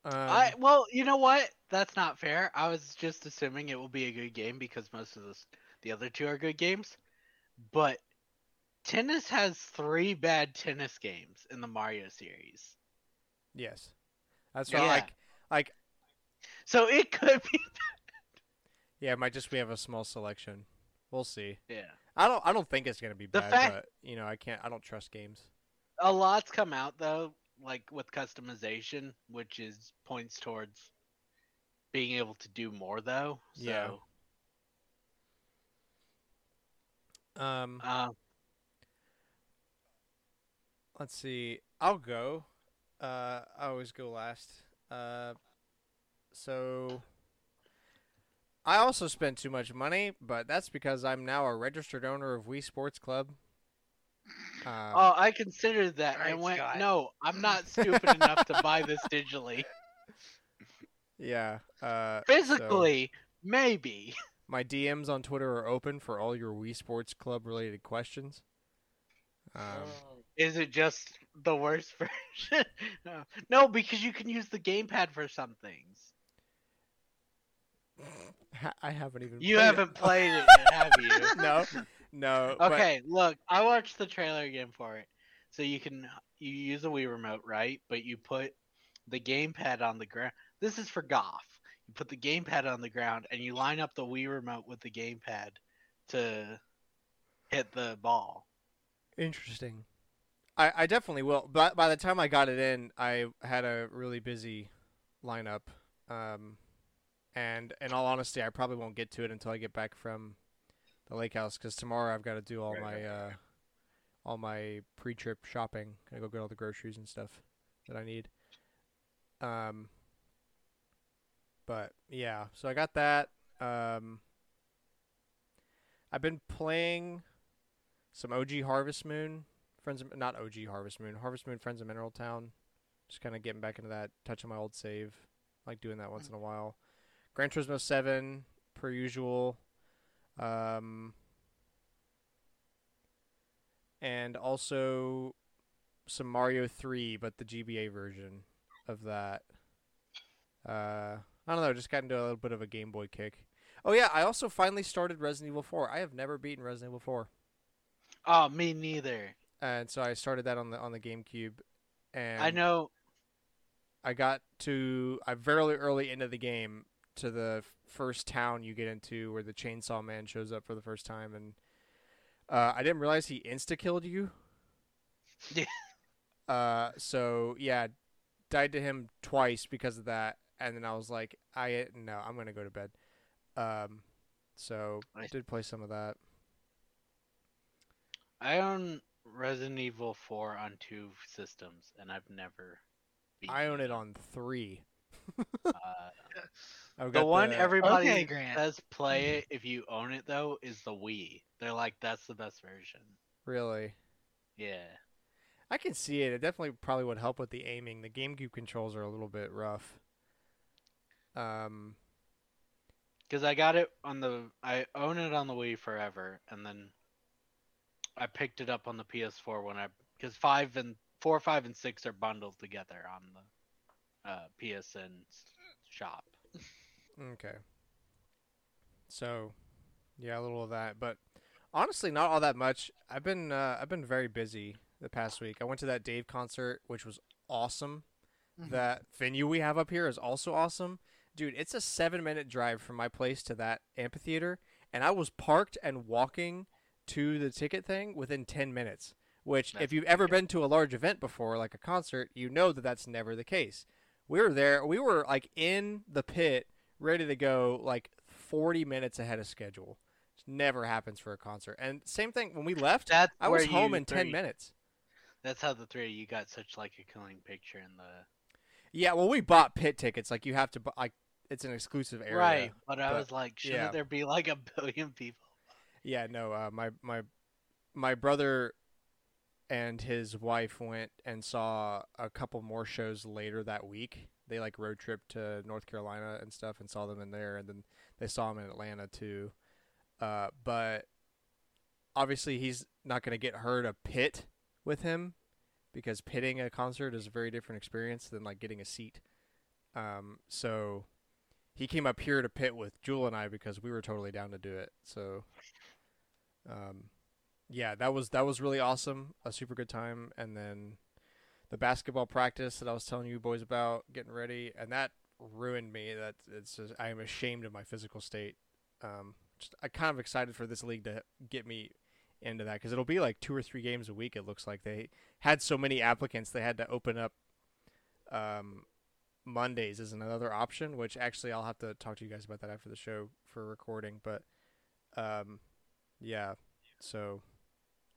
Um, I well, you know what? That's not fair. I was just assuming it will be a good game because most of this, the other two are good games. But tennis has three bad tennis games in the Mario series, yes, that's right. Yeah. Like, like, so it could be. Bad. yeah, it might just we have a small selection. We'll see. Yeah, I don't. I don't think it's gonna be bad, fact- but you know, I can't. I don't trust games. a lot's come out though, like with customization, which is points towards being able to do more though. So, Yeah. Um, uh, let's see. I'll go. Uh, I always go last. Uh, so I also spent too much money, but that's because I'm now a registered owner of Wii Sports Club. Um, oh, I considered that Alright, and went, Scott. no, I'm not stupid enough to buy this digitally. yeah. Uh, so Physically, maybe. my DMs on Twitter are open for all your Wii Sports Club related questions. Um, Is it just the worst version? no. no, because you can use the gamepad for some things. I haven't even. You played haven't it. played it yet, have you? no, no. but- Okay, look, I watched the trailer again for it. So you can you use a Wii remote, right? But you put the gamepad on the ground. This is for golf. You put the gamepad on the ground and you line up the Wii remote with the gamepad to hit the ball. Interesting. I, I definitely will. But by the time I got it in, I had a really busy lineup. Um, and in all honesty, I probably won't get to it until I get back from the lake house because tomorrow I've got to do all Right, my uh, all my pre-trip shopping. Gotta go get all the groceries and stuff that I need. Um, but yeah, so I got that. Um, I've been playing some OG Harvest Moon, friends of, not OG Harvest Moon, Harvest Moon Friends of Mineral Town. Just kind of getting back into that, touching my old save, like doing that once in a while. Gran Turismo Seven, per usual. Um, and also some Mario Three, but the GBA version of that. Uh, I don't know, just got into a little bit of a Game Boy kick. Oh yeah, I also finally started Resident Evil 4. I have never beaten Resident Evil 4. Oh, me neither. and so I started that on the on the GameCube, and I know. I got to I very early into the game to the first town you get into where the Chainsaw Man shows up for the first time, and uh, I didn't realize he insta killed you. Yeah. Uh, so yeah, died to him twice because of that, and then I was like, I no, I'm gonna go to bed. Um, so I did play some of that. I own Resident Evil 4 on two systems, and I've never. beaten I own it on three. Uh, I've the got one everybody Okay, Grant. says play it if you own it though is the Wii. They're like that's the best version. really. Yeah. I can see it. It definitely probably would help with the aiming. The GameCube controls are a little bit rough. Um, Because I got it on the, I own it on the Wii forever, and then I picked it up on the PS4 when I, because five and four, five, and six are bundled together on the uh, PSN shop. okay. So, yeah, a little of that, but honestly, not all that much. I've been uh, I've been very busy the past week. I went to that Dave concert, which was awesome. Mhm. That venue we have up here is also awesome. Dude, it's a seven minute drive from my place to that amphitheater, and I was parked and walking to the ticket thing within 10 minutes. Which, That's if you've ever been to a large event before, like a concert, you know that that's never the case. We were there, we were like in the pit, ready to go, like 40 minutes ahead of schedule. It never happens for a concert. And same thing when we left, That's I was home in where 10 minutes. That's how the three of you got such like a killing picture in the Yeah, well, we bought pit tickets. Like you have to, like it's an exclusive area. right. But I was like, shouldn't yeah. there be like a billion people? Yeah, no. Uh, my my my brother and his wife went and saw a couple more shows later that week. They like road trip to North Carolina and stuff, and saw them in there, and then they saw him in Atlanta too. Uh, but obviously, he's not going to get her to pit with him because pitting a concert is a very different experience than like getting a seat. Um, so he came up here to pit with Jewel and I because we were totally down to do it. So, um, yeah, that was that was really awesome, a super good time, and then the basketball practice that I was telling you boys about, getting ready, and that ruined me. That it's just, I am ashamed of my physical state. Um, just I'm kind of excited for this league to get me into that because it'll be like two or three games a week. It looks like they had so many applicants they had to open up. Um, Mondays is another option, which actually I'll have to talk to you guys about that after the show for recording. But um, yeah, so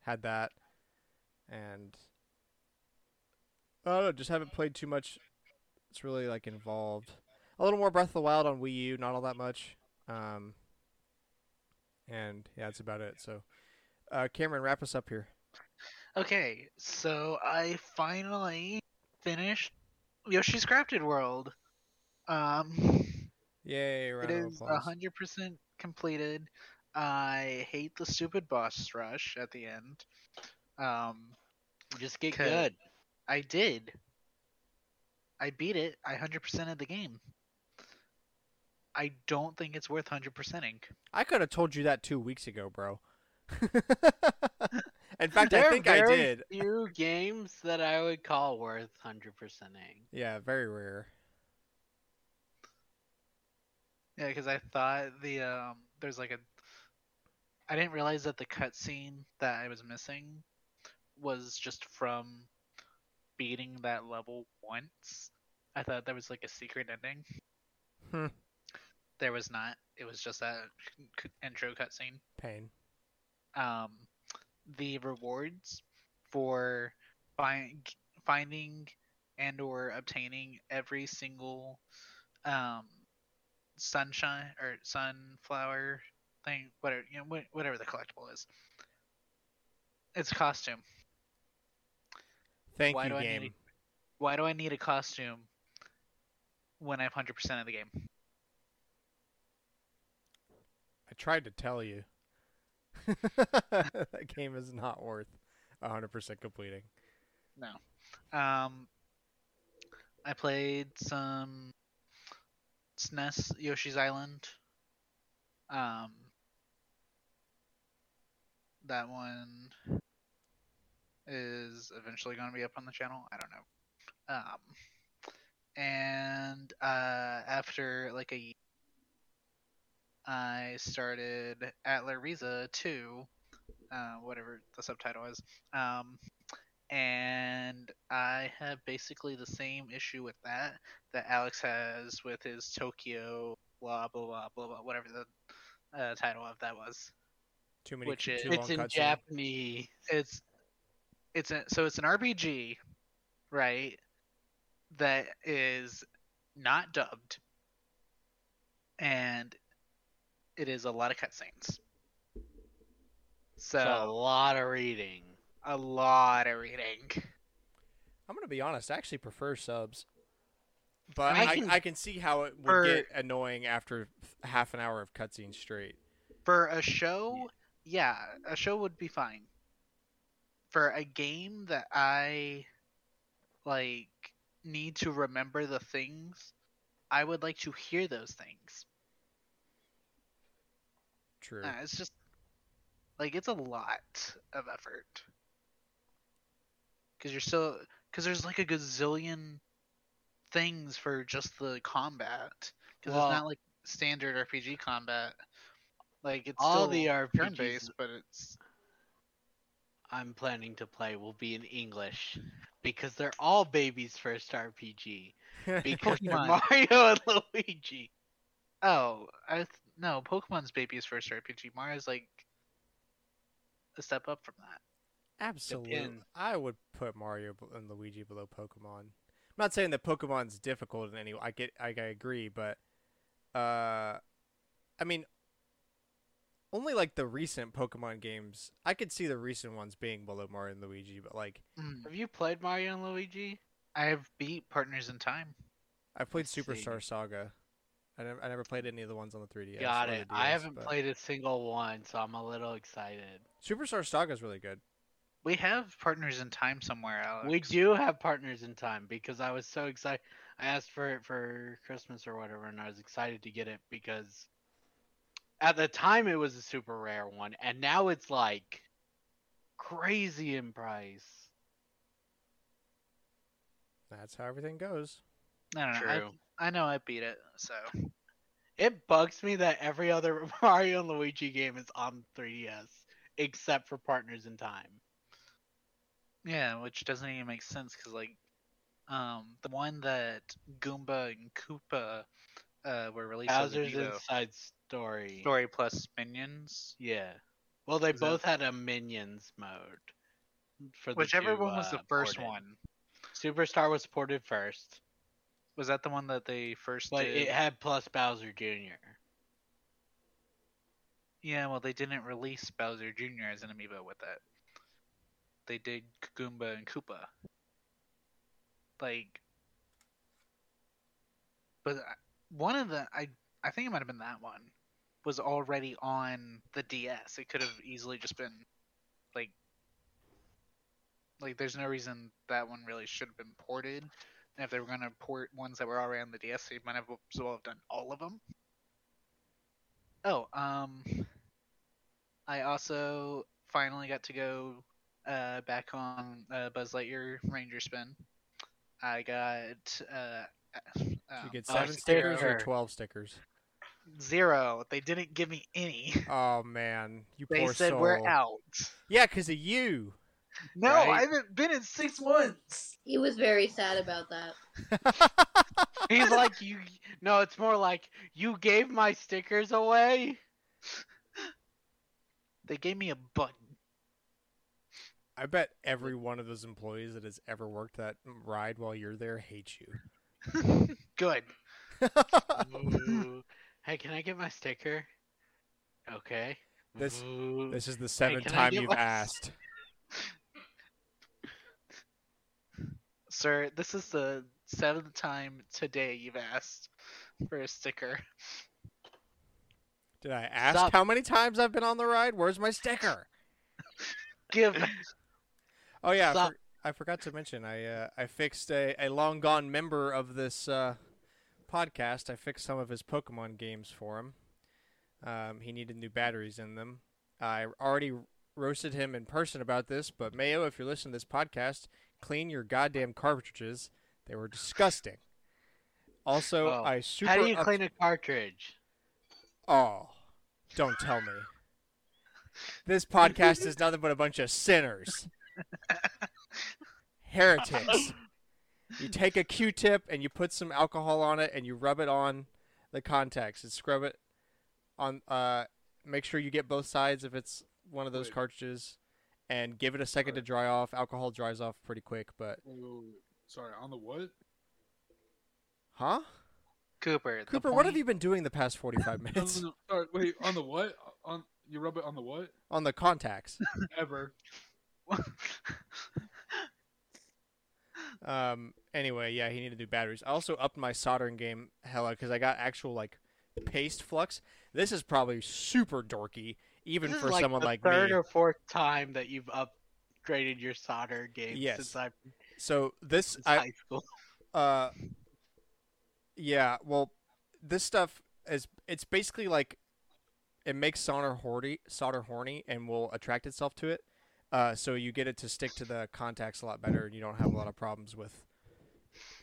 had that, and I don't know, just haven't played too much. It's really like involved a little more Breath of the Wild on Wii U, not all that much. Um, and yeah, that's about it. So, uh, Cameron, wrap us up here. Okay, so I finally finished Yoshi's Crafted World. Um, Yay! it Round of is applause. hundred percent completed. I hate the stupid boss rush at the end. Um, Just get 'Kay. good. I did. I beat it. I hundred percent of the game. I don't think it's worth hundred percenting. I could have told you that two weeks ago, bro. In fact, there I think I did. few games that I would call worth hundred percenting. Yeah, very rare. Yeah, because I thought the um, there's like a. I didn't realize that the cutscene that I was missing was just from beating that level once. I thought there was like a secret ending. Hmm. There was not. It was just that c- intro cutscene. Pain. um, the rewards for find, finding and or obtaining every single um, sunshine or sunflower thing, whatever you know, wha- whatever the collectible is. It's a costume. Thank Why you, do I need game. Why do I need a costume when I have hundred percent of the game? I tried to tell you. that game is not worth 100% completing. No. Um, I played some SNES Yoshi's Island. Um, that one is eventually going to be up on the channel. I don't know. Um, and uh, after like a year, I started Atelier Ryza 2, uh, whatever the subtitle is. Um, and I have basically the same issue with that that Alex has with his Tokyo blah blah blah blah blah whatever the uh, title of that was. Too many Which too is- long It's in cutscene. Japanese. It's it's a, so it's an RPG, right? That is not dubbed, and it is a lot of cutscenes. So So a lot of reading. a lot of reading. I'm going to be honest, I actually prefer subs. But I I, I, can- can, see how it would For- get annoying after half an hour of cutscenes straight. For a show, yeah, a show would be fine. For a game that I like need to remember the things, I would like to hear those things. True. Uh, it's just like it's a lot of effort because you're still because there's like a gazillion things for just the combat because Well- it's not like standard RPG combat. Like it's All still the turn RPGs based, but it's I'm planning to play will be in English because they're all baby's first RPG. Because. Mario and Luigi. oh, I th- no Pokemon's baby's first RPG. Mario's like a step up from that. Absolutely, I would put Mario and Luigi below Pokemon. I'm not saying that Pokemon's difficult in any. I get, I, I agree, but uh, I mean, only like the recent Pokemon games. I could see the recent ones being below Mario and Luigi, but like Mm, Have you played Mario and Luigi? I have beat Partners in Time. I've played Let's see. Superstar Saga. I never, I never played any of the ones on the 3DS. Got it. the I haven't but- played a single one, so I'm a little excited. Superstar Saga is really good. We have Partners in Time somewhere, Alex. We do have partners in time because I was so excited. I asked for it for Christmas or whatever, and I was excited to get it because at the time it was a super rare one, and now it's like crazy in price. That's how everything goes. I don't know. I- True. I, know I beat it, so It bugs me that every other Mario and Luigi game is on 3DS except for Partners in Time. yeah, which doesn't even make sense because like, um, the one that Goomba and Koopa uh were released as Bowser's Amiibo, Inside Story. story plus minions. Yeah. Well, they Is that- both had a Minions mode. For the Whichever two, one was the uh, first ported. one. Superstar was ported first, Was that the one that they first but did? it had plus Bowser Jr. Yeah, well, they didn't release Bowser Jr. as an amiibo with it. They did Goomba and Koopa. Like, but one of the I I think it might have been that one was already on the DS. It could have easily just been like like there's no reason that one really should have been ported. And if they were gonna port ones that were already on the DS, they might have as well have done all of them. Oh, um, I also finally got to go uh, back on uh, Buzz Lightyear Ranger Spin. I got uh, You get seven stickers or twelve stickers. Zero. They didn't give me any. Oh man, you They poor said soul. we're out. Yeah, because of you. No, Right? I haven't been in six months. He was very sad about that. He's like you. No, it's more like you gave my stickers away. They gave me a button. I bet every one of those employees that has ever worked that ride while you're there hates you. Good. Hey, can I get my sticker? Okay. This- Ooh. this is the seventh I time you've my- asked. Sir, this is the seventh time today you've asked for a sticker. Did I ask Stop. how many times I've been on the ride? Where's my sticker? Give Oh yeah, I, for- I forgot to mention I uh, I fixed a, a long gone member of this uh, podcast. I fixed some of his Pokemon games for him. Um, he needed new batteries in them. I already roasted him in person about this, but Mayo, if you're listening to this podcast, clean your goddamn cartridges. They were disgusting. Also, Oh, I super How do you up- clean a cartridge? Oh, don't tell me. This podcast is nothing but a bunch of sinners. Heretics. You take a Q-tip and you put some alcohol on it and you rub it on the contacts and scrub it on uh make sure you get both sides if it's one of those Wait. cartridges and give it a second to dry off. Alcohol dries off pretty quick, but Wait, wait, wait. Sorry, on the what? huh? Cooper. Cooper, what have you been doing the past 45 No, minutes no, no. Sorry, wait, on the what? On you rub it on the what? on the contacts? Ever. Um. Anyway, yeah, he needed new batteries. I also upped my soldering game hella because I got actual like paste flux. This is probably super dorky, even This for like someone the like third me. or fourth time that you've upgraded your solder game Yes. since I So this, since I high school. uh, yeah. Well, this stuff is it's basically like it makes solder horny, solder horny, and will attract itself to it. Uh, so you get it to stick to the contacts a lot better, and you don't have a lot of problems with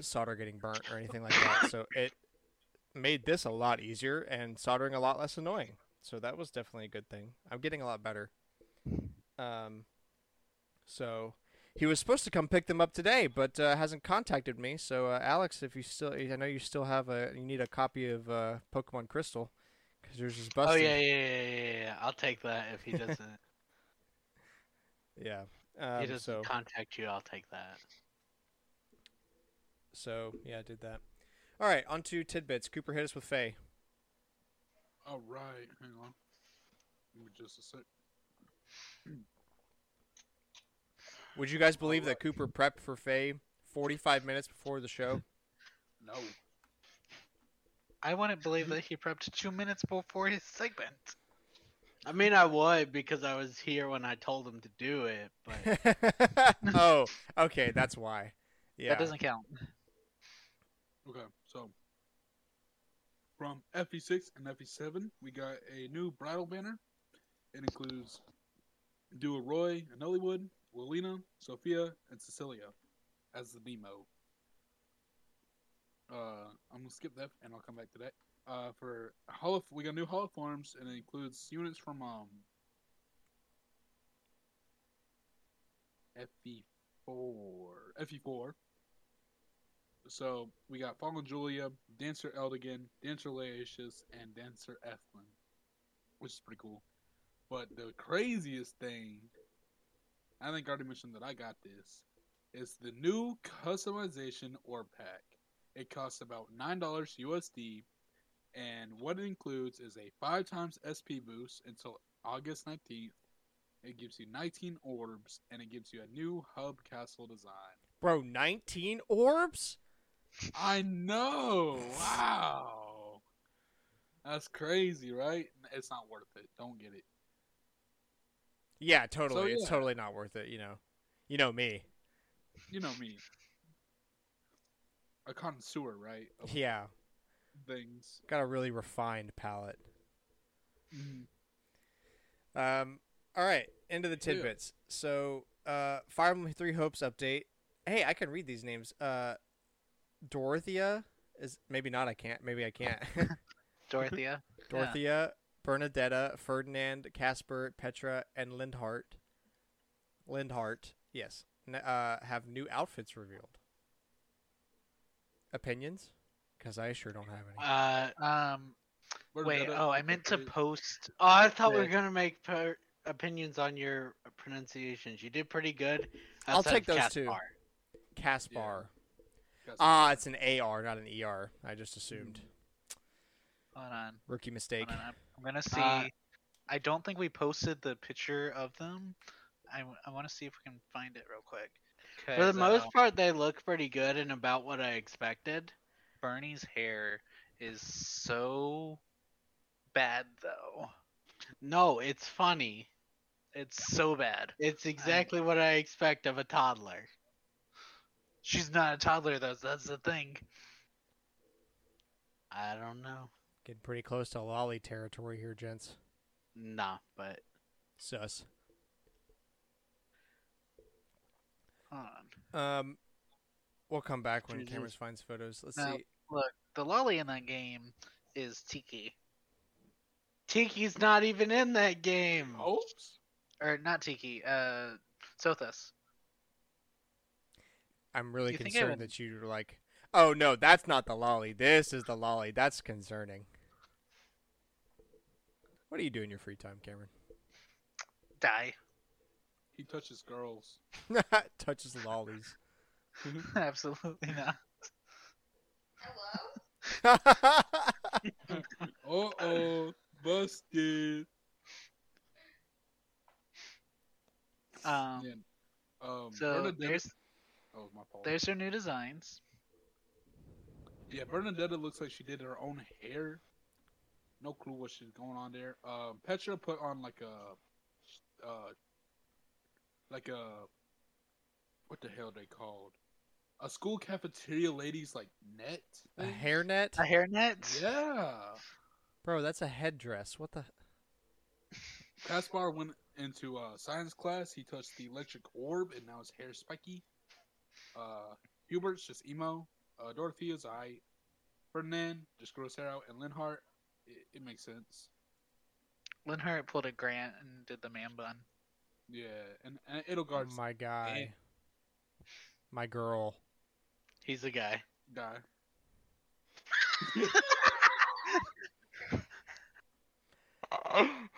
solder getting burnt or anything like that. So it made this a lot easier and soldering a lot less annoying. So that was definitely a good thing. I'm getting a lot better. Um, so he was supposed to come pick them up today, but uh, hasn't contacted me. So uh, Alex, if you still, I know you still have a, you need a copy of uh, Pokemon Crystal because yours is busted. Oh yeah, yeah, yeah, yeah, yeah. I'll take that if he doesn't. Yeah. Um, he doesn't so contact you. I'll take that. so yeah, I did that. All right, on to tidbits. Cooper hit us with Faye. All right, hang on. Give me just a sec. Would you guys believe Alright. that Cooper prepped for Faye 45 minutes before the show? No. I wouldn't believe that he prepped two minutes before his segment. I mean, I would because I was here when I told him to do it. But oh, okay, that's why. Yeah. That doesn't count. Okay, so from FE6 and FE7, we got a new bridal banner. It includes Duo Roy and Nollywood, Lilina, Sophia, and Cecilia as the Nemo. Uh, I'm gonna skip that and I'll come back to that. Uh, for Holo, we got new holoforms and it includes units from um FE4, FE4. So we got Fallen Julia, Dancer Eldigan, Dancer Laetius, and Dancer Ethlin, which is pretty cool. But the craziest thing, I think I already mentioned that I got this, is the new customization orb pack. It costs about nine dollars USD, and what it includes is a five times SP boost until August nineteenth. It gives you 19 orbs, and it gives you a new hub castle design. Bro, 19 orbs? I know. Wow. That's crazy, right? It's not worth it. Don't get it. Yeah, totally. It's yeah. totally not worth it, you know. You know me. You know me. A connoisseur, right? Of Yeah. Things. Got a really refined palate. Mm-hmm. Um all right, into the Oh, yeah. tidbits. So, uh Fire Emblem 3 Hopes update. Hey, I can read these names. Uh Dorothea is maybe not I can't. Maybe I can't. Dorothea. Dorothea, Bernadetta, Ferdinand, Casper, Petra, and Linhardt. Linhardt, yes, uh, have new outfits revealed. Opinions? Because I sure don't have any. uh, Um, wait. Oh, I meant to post. oh, I thought we were gonna make per- opinions on your pronunciations. You did pretty good. I'll outside take of those two. Caspar. Caspar. Guys, Ah, it's an AR, not an ER. I just assumed. Hold on. Rookie mistake. Hold on. I'm- I'm gonna see. Uh, I don't think we posted the picture of them. I, I want to see if we can find it real quick. For the most uh, part, they look pretty good and about what I expected. Bernie's hair is so bad, though. No, it's funny. It's so bad. It's exactly what I expect of a toddler. She's not a toddler, though. so That's the thing. I don't know. Getting pretty close to lolly territory here, gents. Nah, but Sus. Hold on. Um, we'll come back when Jesus. cameras finds photos. Let's No. see. Look, the lolly in that game is Tiki, Tiki's not even in that game. Hopes? or not Tiki. Uh, Sothis. I'm really You concerned that you were like, oh no, that's not the lolly. This is the lolly. That's concerning. What do you do in your free time, Cameron? Die. He touches girls. Touches lollies. Absolutely not. Uh oh, busted. Um, Yeah. Um, so there's oh my fault. there's her new designs. Yeah, Bernadetta looks like she did her own hair. No clue what she's going on there. Um, Petra put on like a, uh, like a, what the hell they called? A school cafeteria ladies like net. a thing? hairnet? A hairnet. Yeah. Bro, that's a headdress. What the? Caspar went into uh, science class. He touched the electric orb, and now his hair is spiky. Uh, Hubert's just emo. Uh, Dorothea's I. Ferdinand just grows hair out, and Linhardt, it, it makes sense. Linhardt pulled a grant and did the man bun. Yeah, and, and Edelgard's my guy. My girl. He's the guy. guy.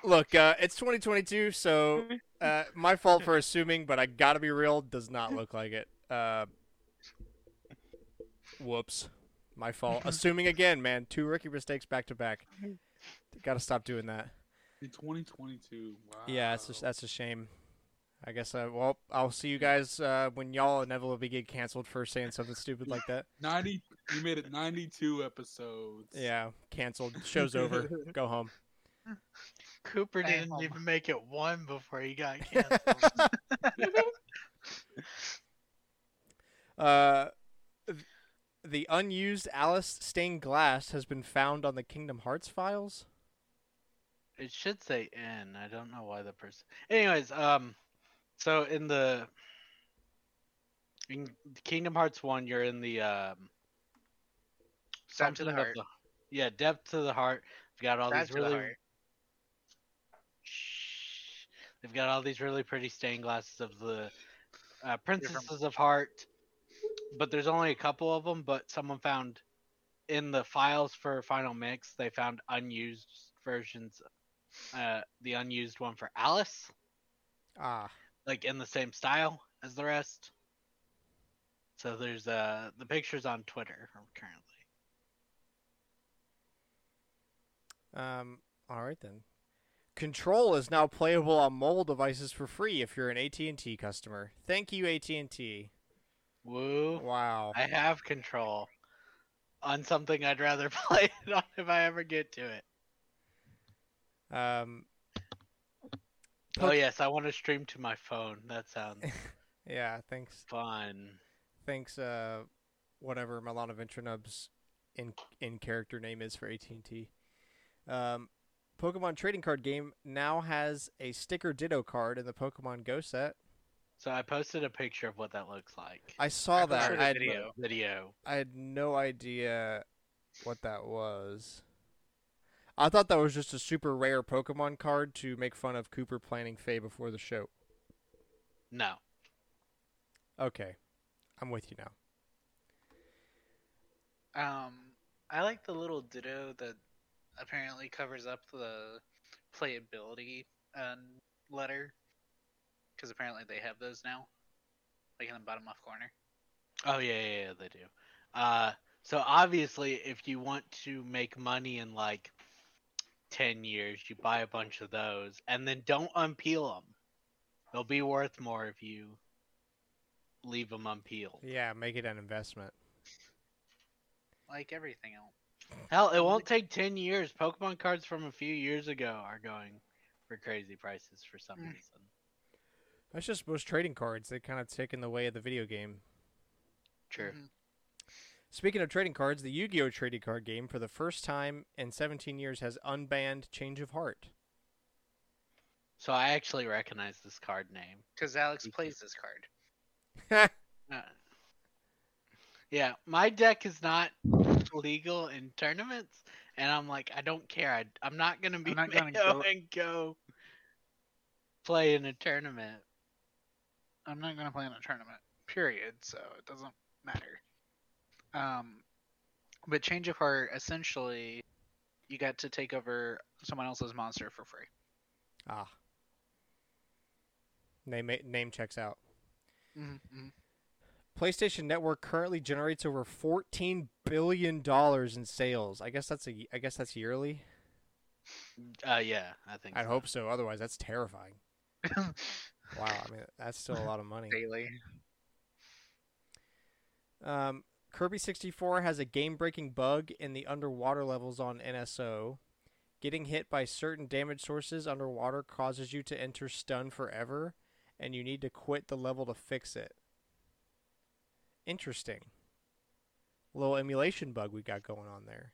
Look, uh, it's 2022, so Uh, my fault for assuming, but I gotta be real. Does not look like it. Uh, whoops, my fault. assuming again, man. Two rookie mistakes back to back. Gotta stop doing that. In 2022. Wow. Yeah, that's a, that's a shame. I guess. Uh, well, I'll see you guys uh, when y'all inevitably get canceled for saying something stupid like that. 90. You made it 92 episodes. Yeah, canceled. Show's over. Go home. Cooper didn't Mama. even make it one before he got canceled. Uh, the unused Alice stained glass has been found on the Kingdom Hearts files. it should say N. I don't know why the person. Anyways, um, so in the in Kingdom Hearts one, you're in the um. Dive to the something of heart. yeah, dive to the heart. You've got all Drive these to the really. heart. Shh. They've got all these really pretty stained glasses of the uh, princesses of heart, but there's only a couple of them. But someone found in the files for Final Mix, they found unused versions. Uh, the unused one for Alice, Ah, like in the same style as the rest. So there's uh the pictures on Twitter currently. um, all right then. Control is now playable on mobile devices for free if you're an AT&T customer. Thank you, AT&T. Woo! Wow. I have control on something I'd rather play it on if I ever get to it. Um, Oh yes, I want to stream to my phone. That sounds yeah. Thanks. fun. Thanks. Uh, whatever Milana Vayntrub's in in character name is for AT&T. Um, Pokemon trading card game now has a sticker Ditto card in the Pokemon Go set. So I posted a picture of what that looks like. I saw I that. I had, video. Video. I had no idea what that was. I thought that was just a super rare Pokemon card to make fun of Cooper planning Faye before the show. No. Okay, I'm with you now. Um, I like the little ditto that apparently covers up the playability um, letter, because apparently they have those now, like in the bottom left corner. Oh yeah, yeah, yeah, they do. Uh, so obviously, if you want to make money in like ten years, you buy a bunch of those, and then don't unpeel them. They'll be worth more if you leave them unpeeled. Yeah, make it an investment. Like everything else. Hell, it won't take ten years. Pokemon cards from a few years ago are going for crazy prices for some Mm. reason. That's just most trading cards. They kind of take in the way of the video game. True. Mhm. Speaking of trading cards, the Yu-Gi-Oh! trading card game for the first time in 17 years has unbanned Change of Heart. So I actually recognize this card name. Because Alex Me too. plays this card. Uh, yeah, my deck is not legal in tournaments, and I'm like, I don't care. I, I'm not gonna be not gonna go- and go play in a tournament. I'm not going to play in a tournament, period, so it doesn't matter. Um, but Change of Heart, essentially, you got to take over someone else's monster for free. ah. Name name checks out. Mm-hmm. PlayStation Network currently generates over 14 billion dollars in sales. I guess that's a I guess that's yearly. Uh, yeah, I think. I so. hope so. Otherwise, that's terrifying. Wow, I mean that's still a lot of money. Daily. Um, Kirby 64 has a game-breaking bug in the underwater levels on NSO. Getting hit by certain damage sources underwater causes you to enter stun forever, and you need to quit the level to fix it. Interesting. little emulation bug we got going on there.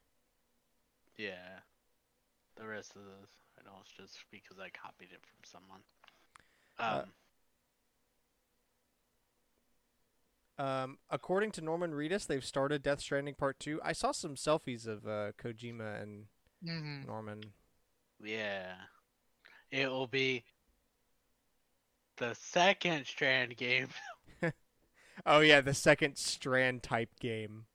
Yeah. The rest of this, I know it's just because I copied it from someone. Um, Uh, Um, according to Norman Reedus, they've started Death Stranding Part 2. I saw some selfies of uh, Kojima and Mm-hmm. Norman. yeah. It will be the second Strand game. Oh, yeah, the second Strand type game.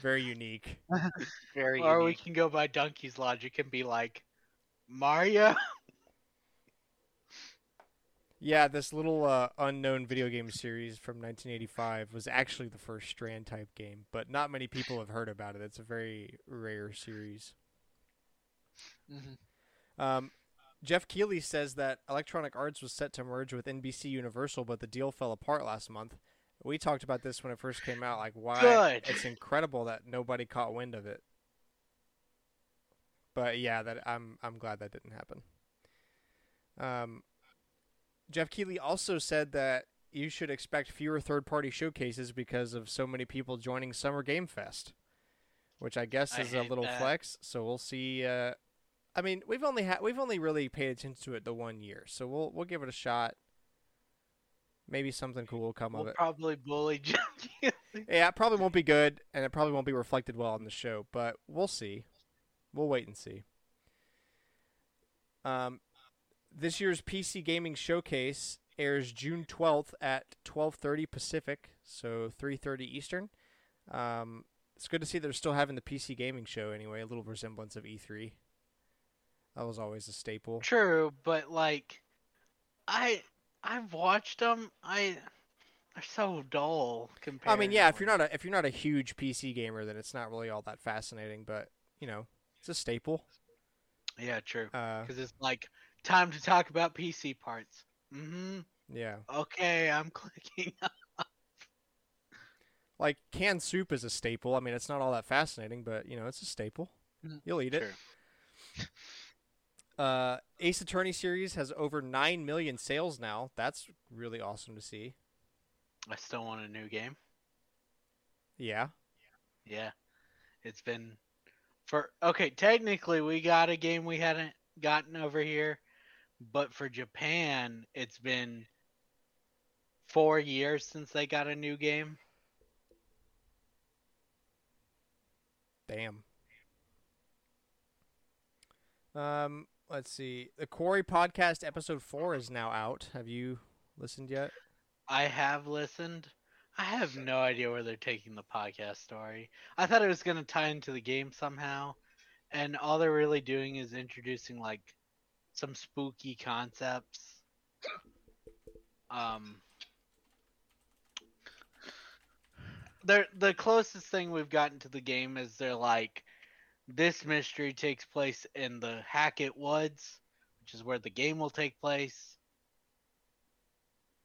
Very unique. Very or we can go by Donkey's logic and be like, Mario? Yeah, this little uh, unknown video game series from 1985 was actually the first Strand type game, but not many people have heard about it. It's a very rare series. hmm Um, Geoff Keighley says that Electronic Arts was set to merge with NBC Universal, but the deal fell apart last month. We talked about this when it first came out. Like, why? Good. It's incredible that nobody caught wind of it. But yeah, that I'm I'm glad that didn't happen. Um, Geoff Keighley also said that you should expect fewer third-party showcases because of so many people joining Summer Game Fest, which I guess is a little that. flex. So we'll see. Uh, I mean, we've only had we've only really paid attention to it the one year, so we'll we'll give it a shot. Maybe something cool will come We'll of it. probably bully Jeff. Yeah, it probably won't be good, and it probably won't be reflected well on the show, but we'll see. We'll wait and see. Um, this year's PC Gaming Showcase airs June 12th at 12:30 Pacific, so 3:30 Eastern. Um, it's good to see they're still having the PC Gaming Show anyway, a little resemblance of E3. That was always a staple. True, but like, I I've watched them. I they're so dull compared. I mean, yeah, if you're not a if you're not a huge PC gamer, then it's not really all that fascinating, but you know, it's a staple. yeah, true. Uh, Because it's like time to talk about PC parts. Mm-hmm. yeah. Okay, I'm clicking. Like canned soup is a staple. I mean, it's not all that fascinating, but you know, it's a staple. Mm, You'll eat it. Uh, Ace Attorney series has over nine million sales now. That's really awesome to see. I still want a new game. Yeah. Yeah, it's been for okay. Technically, we got a game we hadn't gotten over here, but for Japan, it's been four years since they got a new game. Damn. Um, let's see. The Quarry podcast episode four is now out. Have you listened yet? I have listened. I have no idea where they're taking the podcast story. I thought it was going to tie into the game somehow, and all they're really doing is introducing like some spooky concepts. Um, they're the closest thing we've gotten to the game is they're like, this mystery takes place in the Hackett Woods, which is where the game will take place.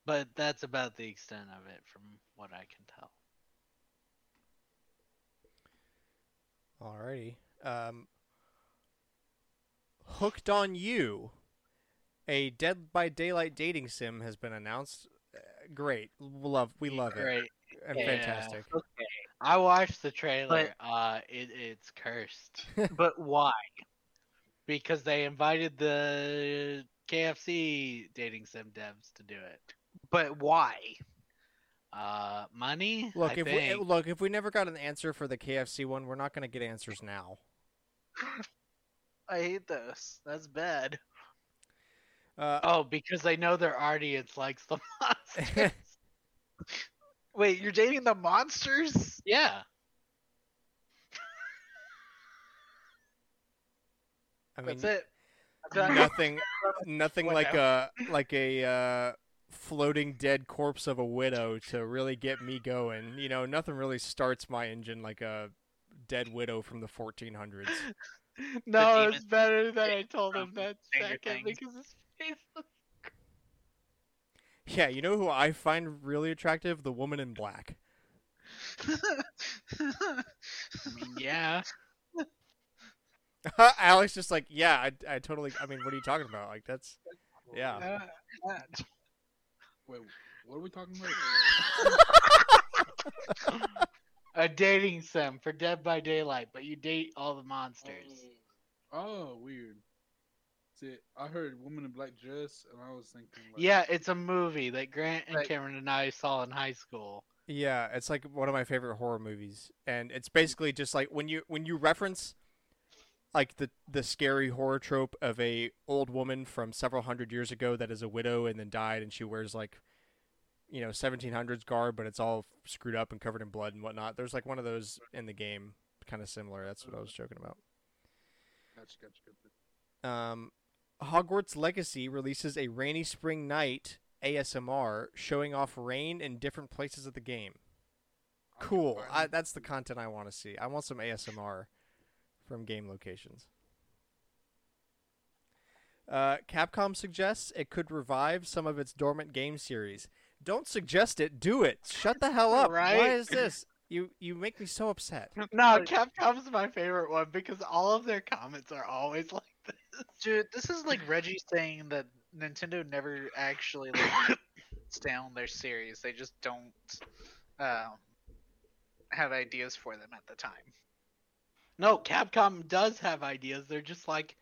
But that's about the extent of it from what I can tell. Alrighty. Um, Hooked on You, a Dead by Daylight dating sim has been announced. Uh, great, love we love it Great. and Yeah. fantastic. I watched the trailer. uh, it, it's cursed. But why? because they invited the KFC dating sim devs to do it. But why? Uh, money. Look, I if we look if we never got an answer for the KFC one, we're not going to get answers now. I hate this. That's bad. Uh, oh, because they know their audience likes the monsters. Wait, you're dating the monsters? yeah. I mean, That's it. Nothing, nothing like a like a uh, floating dead corpse of a widow to really get me going. You know, nothing really starts my engine like a dead widow from the 1400s. No, demon it's better that I told him that second Things. because his face looks Yeah, you know who I find really attractive? The woman in black. I mean, yeah. Alex just like, yeah, I, I totally. I mean, what are you talking about? Like that's, yeah. Uh, Wait, what are we talking about? A dating sim for Dead by Daylight, but you date all the monsters. Oh. oh, weird. See, I heard "Woman in Black Dress" and I was thinking, like, Yeah, it's a movie that Grant and Right. Cameron and I saw in high school. Yeah, it's like one of my favorite horror movies, and it's basically just like when you when you reference like the the scary horror trope of a old woman from several hundred years ago that is a widow and then died, and she wears like you know 1700s garb, but it's all screwed up and covered in blood and whatnot. There's like one of those in the game, kind of similar. That's what I was joking about. Gotcha, gotcha. Um, Hogwarts Legacy releases a rainy spring night ASMR showing off rain in different places of the game. Cool. I, that's the content I want to see. I want some ASMR from game locations. Uh, Capcom suggests it could revive some of its dormant game series. Don't suggest it. Do it. Shut the hell up. Why is this? You you make me so upset. No, Capcom's my favorite one because all of their comments are always like this. Dude, this is like Reggie saying that Nintendo never actually like sits down their series. They just don't um, have ideas for them at the time. No, Capcom does have ideas. They're just like,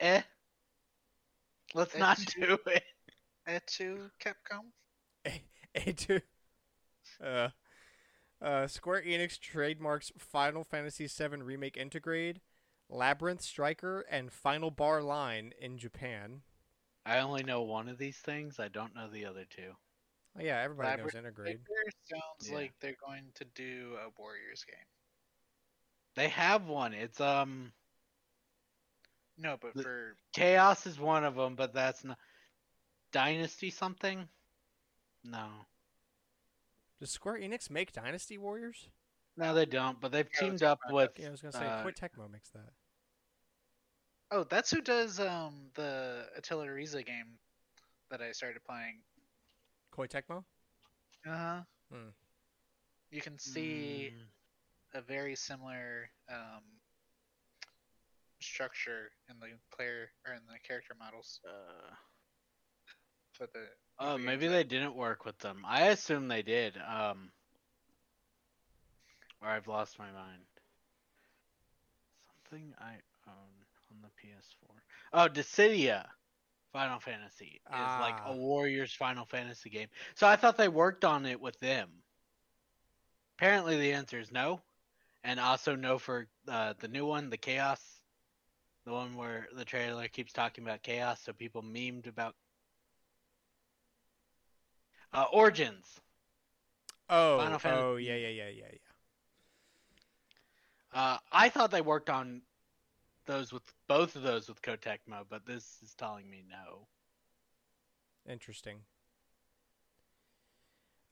eh, let's Eh, not do it. Etu Capcom. A2. Uh, uh, Square Enix trademarks Final Fantasy VII Remake Intergrade, Labyrinth Striker, and Final Bar Line in Japan. I only know one of these things. I don't know the other two. Oh, yeah, everybody Labyrinth knows Intergrade. It sounds Yeah. like they're going to do a Warriors game. They have one. It's um, No, but for Chaos is one of them, but that's not Dynasty something. No, Does Square Enix make Dynasty Warriors? no, they don't. But they've Yeah, teamed up fine. with. Yeah, I was gonna say uh, Koei Tecmo makes that. oh, that's who does um the Atelier Ryza game that I started playing. Koei Tecmo? Uh huh. Hmm. You can see mm, a very similar um, structure in the player or in the character models uh, for the. Oh, new maybe they didn't work with them. I assume they did. Um, or I've lost my mind. Something I own on the PS4. Oh, Dissidia. Final Fantasy is like Ah. a Warriors Final Fantasy game. So I thought they worked on it with them. Apparently, the answer is no, and also no for uh, the new one, the Chaos, the one where the trailer keeps talking about Chaos, so people memed about uh, Origins. Oh, Final Fantasy- oh, yeah, yeah, yeah, yeah, yeah. Uh, I thought they worked on those with both of those with Koei Tecmo, but this is telling me no. Interesting.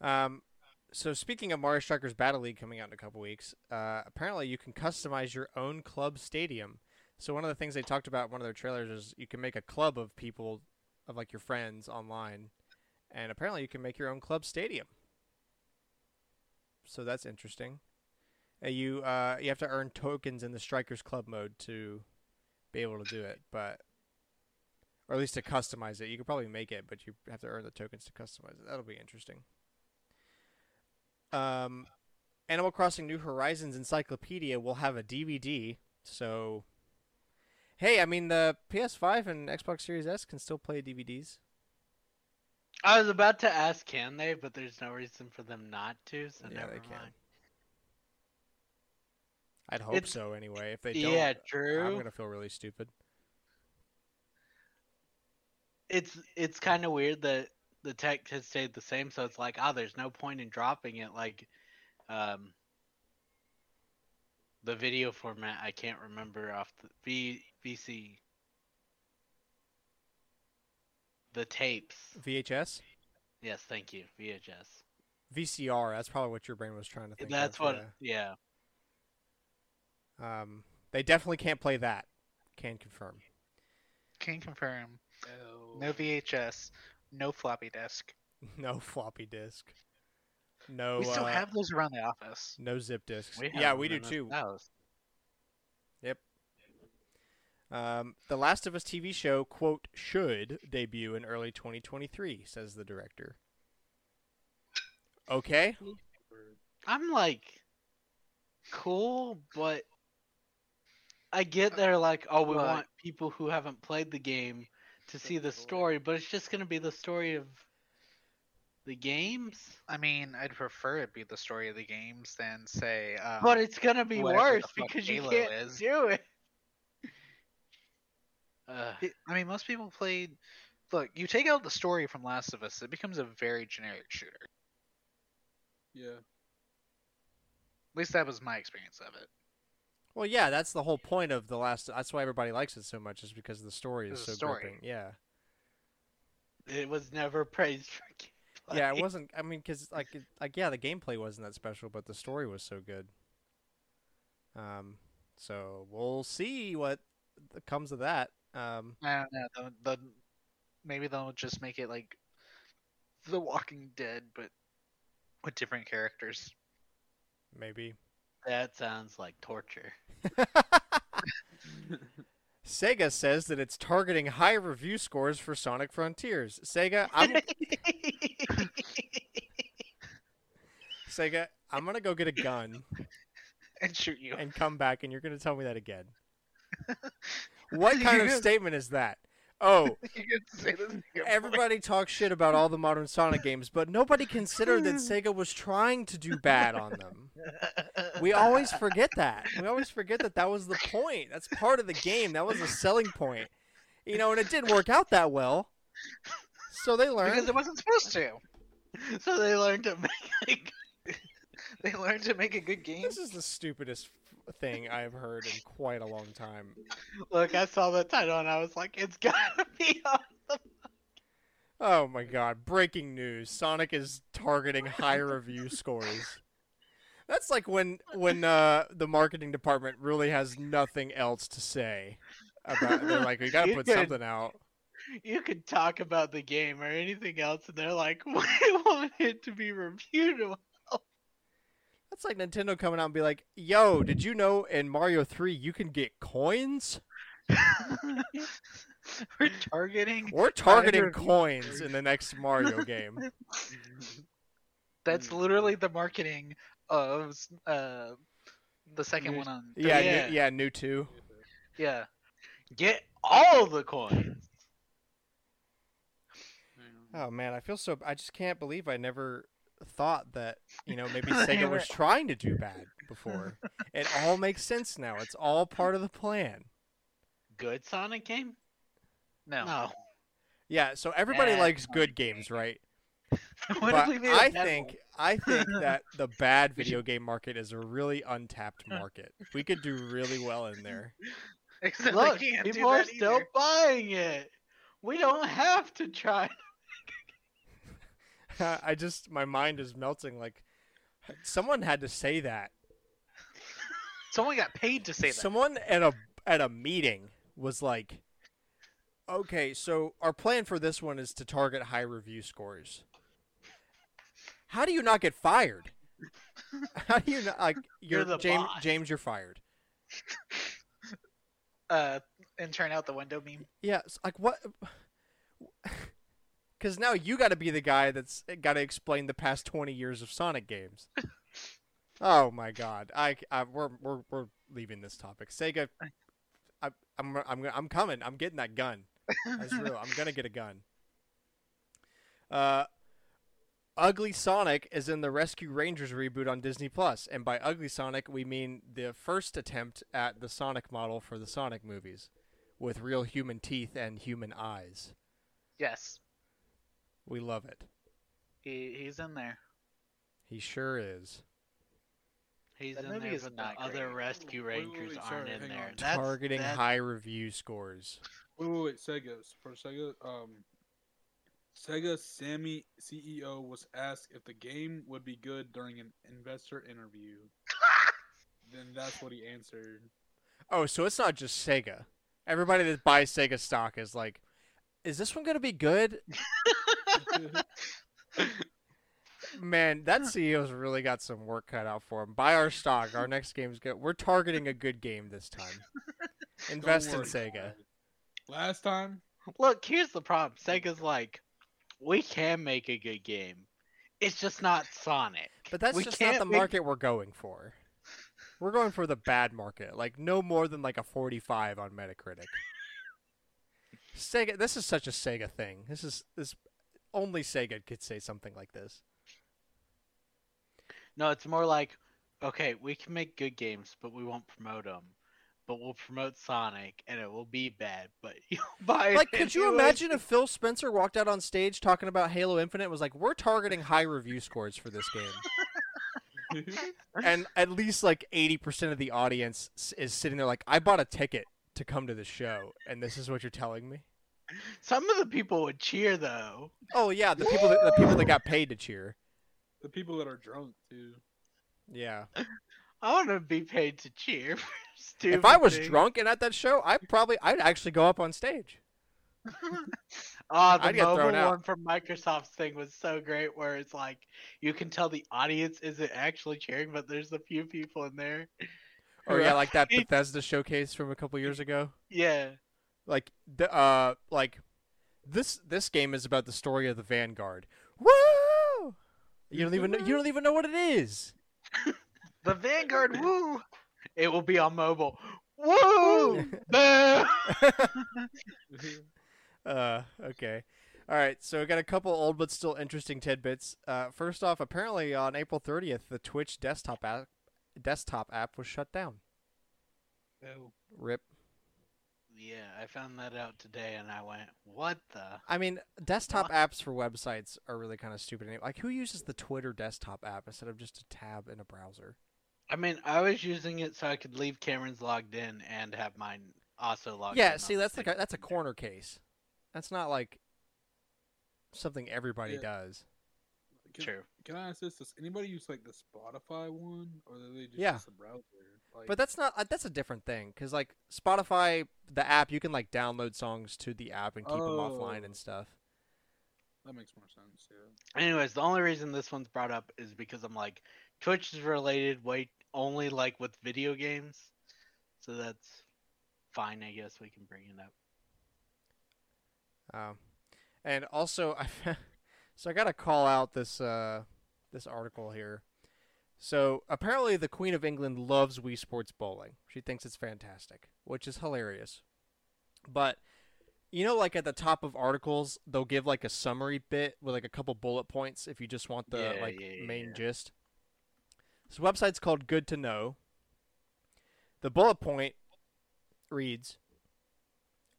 Um, so speaking of Mario Strikers Battle League coming out in a couple weeks, uh, apparently you can customize your own club stadium. So one of the things they talked about in one of their trailers is you can make a club of people, of like your friends online, and apparently you can make your own club stadium. So that's interesting. Uh, you uh, you have to earn tokens in the Strikers Club mode to be able to do it, but or at least to customize it. You could probably make it, but you have to earn the tokens to customize it. That'll be interesting. Um, Animal Crossing New Horizons Encyclopedia will have a DVD, so hey, I mean the PS5 and Xbox Series S can still play DVDs. I was about to ask, can they? But there's no reason for them not to, so yeah, never they can. mind. I'd hope It's- so anyway. If they don't, Yeah, true. I'm gonna feel really stupid. It's it's kind of weird that the tech has stayed the same, so it's like, oh, there's no point in dropping it. Like, um, the video format I can't remember off the V VC. The tapes. VHS, Yes, thank you. VHS. VCR. That's probably what your brain was trying to think. That's of, what. Yeah. yeah. Um, they definitely can't play that. Can confirm. Can confirm. No. No VHS. No floppy disk. No floppy disk. No. we still uh, have those around the office. no zip disks. We yeah, we do too. house. Um, the Last of Us TV show, quote, should debut in early 2023, says the director. Okay. I'm like, cool, but I get they're like, oh, we But- want people who haven't played the game to see the story, but it's just gonna be the story of the games. I mean, I'd prefer it be the story of the games than say. Um, But it's gonna be worse fuck because you can't is. do it. Uh, it- I mean, most people played. Look, you take out the story from Last of Us, it becomes a very generic shooter. Yeah. At least that was my experience of it. Well, yeah, that's the whole point of the last. That's why everybody likes it so much, is because the story is so a story. gripping. Yeah. It was never praised for gameplay. Yeah, it wasn't. I mean, because like, it, like yeah, the gameplay wasn't that special, but the story was so good. Um, so we'll see what comes of that. Um, I don't know. The, the, maybe they'll just make it like The Walking Dead, but with different characters. maybe. That sounds like torture. Sega says that it's targeting high review scores for Sonic Frontiers. Sega, I'm Sega, I'm gonna go get a gun and shoot you. and come back, and you're gonna tell me that again. What kind of statement is that? Oh, You could say this in your everybody talks shit about all the modern Sonic games, but nobody considered that Sega was trying to do bad on them. We always forget that. We always forget that that was the point. That's part of the game. That was a selling point. You know, and it didn't work out that well. So they because learned. it wasn't supposed to. So they learned to make. They learned to make a good game. This is the stupidest f- thing I've heard in quite a long time. Look, I saw the title and I was like, it's gotta be on the. Oh my god, breaking news. Sonic is targeting high review scores. That's like when when uh, the marketing department really has nothing else to say about they're like we got to You put could- something out. You could talk about the game or anything else, and they're like, we want it to be reviewed. That's like Nintendo coming out and be like, "Yo, did you know in Mario 3 you can get coins? We're targeting. We're targeting coins in the next Mario game." That's literally the marketing of uh, the second New- one on. Yeah, Yeah. New, yeah, new 2. Yeah. Get all the coins. Oh man, I feel so I just can't believe I never thought that, you know, maybe Sega was trying to do bad before. it all makes sense now. It's all part of the plan. Good Sonic game? No. No. Yeah, so everybody Bad likes good games, right? What but if we made a I bad think one? I think that the bad video game market is a really untapped market. We could do really well in there. Except Look, they can't do people are that still buying it. We don't have to try. I just my mind is melting like someone had to say that. Someone got paid to say that. Someone at a at a meeting was like, "Okay, so our plan for this one is to target high review scores." How do you not get fired? How do you not like you're, You're the James? boss. James, you're fired. Uh, and turn out the window meme. Yeah, like what? Because now you got to be the guy that's got to explain the past twenty years of Sonic games. oh my God! I, I we're we're we're leaving this topic. Sega, I, I'm I'm I'm coming. I'm getting that gun. That's real. I'm gonna get a gun. Uh, Ugly Sonic is in the Rescue Rangers reboot on Disney Plus, and by Ugly Sonic we mean the first attempt at the Sonic model for the Sonic movies, with real human teeth and human eyes. Yes, We love it. he he's in there. He sure is. He's That in movie there, is but the other great. rescue Wait, wait, wait, rangers aren't in there. on. That's, Targeting that's- high review scores. Wait, wait, wait. Sega for Sega. Um, Sega Sammy CEO was asked if the game would be good during an investor interview. then that's what he answered. Oh, so it's not just Sega. Everybody that buys Sega stock is like, is this one gonna be good? Man, that CEO's really got some work cut out for him. Buy our stock. Our next game's good. We're targeting a good game this time. Invest in Sega. Last time, Look, here's the problem. Sega's like, we can make a good game. It's just not Sonic. But that's we just not can't the make- market we're going for. We're going for the bad market, like no more than like a 45 on Metacritic. Sega, this is such a Sega thing. This is this only Sega could say something like this. No, it's more like, okay, we can make good games, but we won't promote them. But we'll promote Sonic, and it will be bad. But you'll buy it. Like, could you imagine if Phil Spencer walked out on stage talking about Halo Infinite and was like, "We're targeting high review scores for this game," and at least like 80% of the audience is sitting there like, "I bought a ticket to come to the show, and this is what you're telling me." Some of the people would cheer though. Oh yeah, the people that the people that got paid to cheer. The people that are drunk too. Yeah. I want to be paid to cheer. for if I was things. drunk and at that show, I probably I'd actually go up on stage. Oh, the I'd get thrown mobile out. one from Microsoft's thing was so great, where it's like you can tell the audience isn't actually cheering, but there's a few people in there. Oh, or yeah, like that Bethesda showcase from a couple years ago. Yeah, Like the uh like this this game is about the story of the Vanguard. Woo! You don't even know, you don't even know what it is. The Vanguard, woo! it will be on mobile. Woo! Boo! Uh, okay. All right, so we got a couple old but still interesting tidbits. Uh, first off, apparently on April 30th, the Twitch desktop app desktop app was shut down. Oh. Rip. Yeah, I found that out today, and I went, "What the?" I mean, desktop apps for websites are really kind of stupid. Like, who uses the Twitter desktop app instead of just a tab in a browser? I mean, I was using it so I could leave Cameron's logged in and have mine also logged in. yeah, on see, that's like a, that's a corner case. That's not like something everybody Yeah. does. Can, True. Can I ask this? Does anybody use like the Spotify one, or do they just Yeah. use the browser? Like, But that's not uh, that's a different thing because like Spotify, the app, you can like download songs to the app and keep them offline Oh. and stuff. that makes more sense. Yeah. Anyways, the only reason this one's brought up is because I'm like, Twitch is related, wait, only like with video games, so that's fine. I guess we can bring it up. Um, and also, I so I got to call out this uh, this article here. So apparently, the Queen of England loves Wii Sports bowling. She thinks it's fantastic, which is hilarious. But you know, like at the top of articles, they'll give like a summary bit with like a couple bullet points if you just want the Yeah, like yeah, main yeah. gist. This website's called Good to Know. The bullet point reads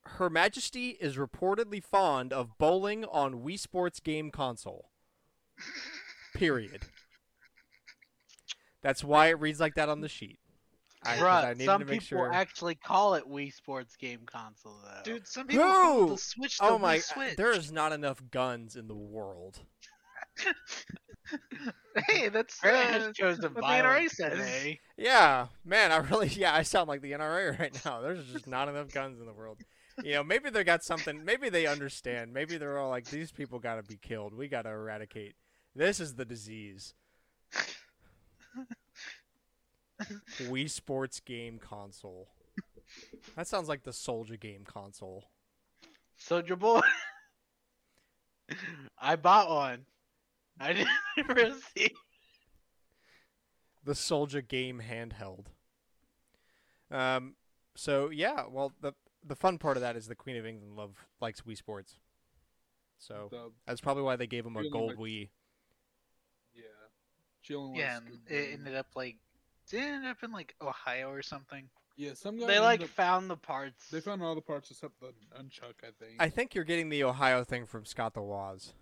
Her Majesty is reportedly fond of bowling on Wii Sports game console. Period. That's why it reads like that on the sheet. I Bruh, needed some to make people sure. actually call it Wii Sports game console though. Dude, some people call the Switch the oh Wii my! Switch. There is not enough guns in the world. hey, that's Grant uh, has chosen what the NRA says. today. Yeah, man, I really yeah, I sound like the NRA right now. There's just not enough guns in the world. You know, maybe they got something. Maybe they understand. Maybe they're all like, these people got to be killed. We got to eradicate. This is the disease. Wii Sports game console. That sounds like the Soldier game console. Soldier Boy. I bought one. I didn't receive. the Soldier game handheld. Um, so yeah, well the the fun part of that is the Queen of England love likes Wii Sports. So The, that's probably why they gave him a gold likes- Wii. yeah. She only Yeah, and it ended up like did it end up in like Ohio or something? Yeah, some guys They like up- found the parts. They found all the parts except the nunchuck, I think. I think you're getting the Ohio thing from Scott the Woz.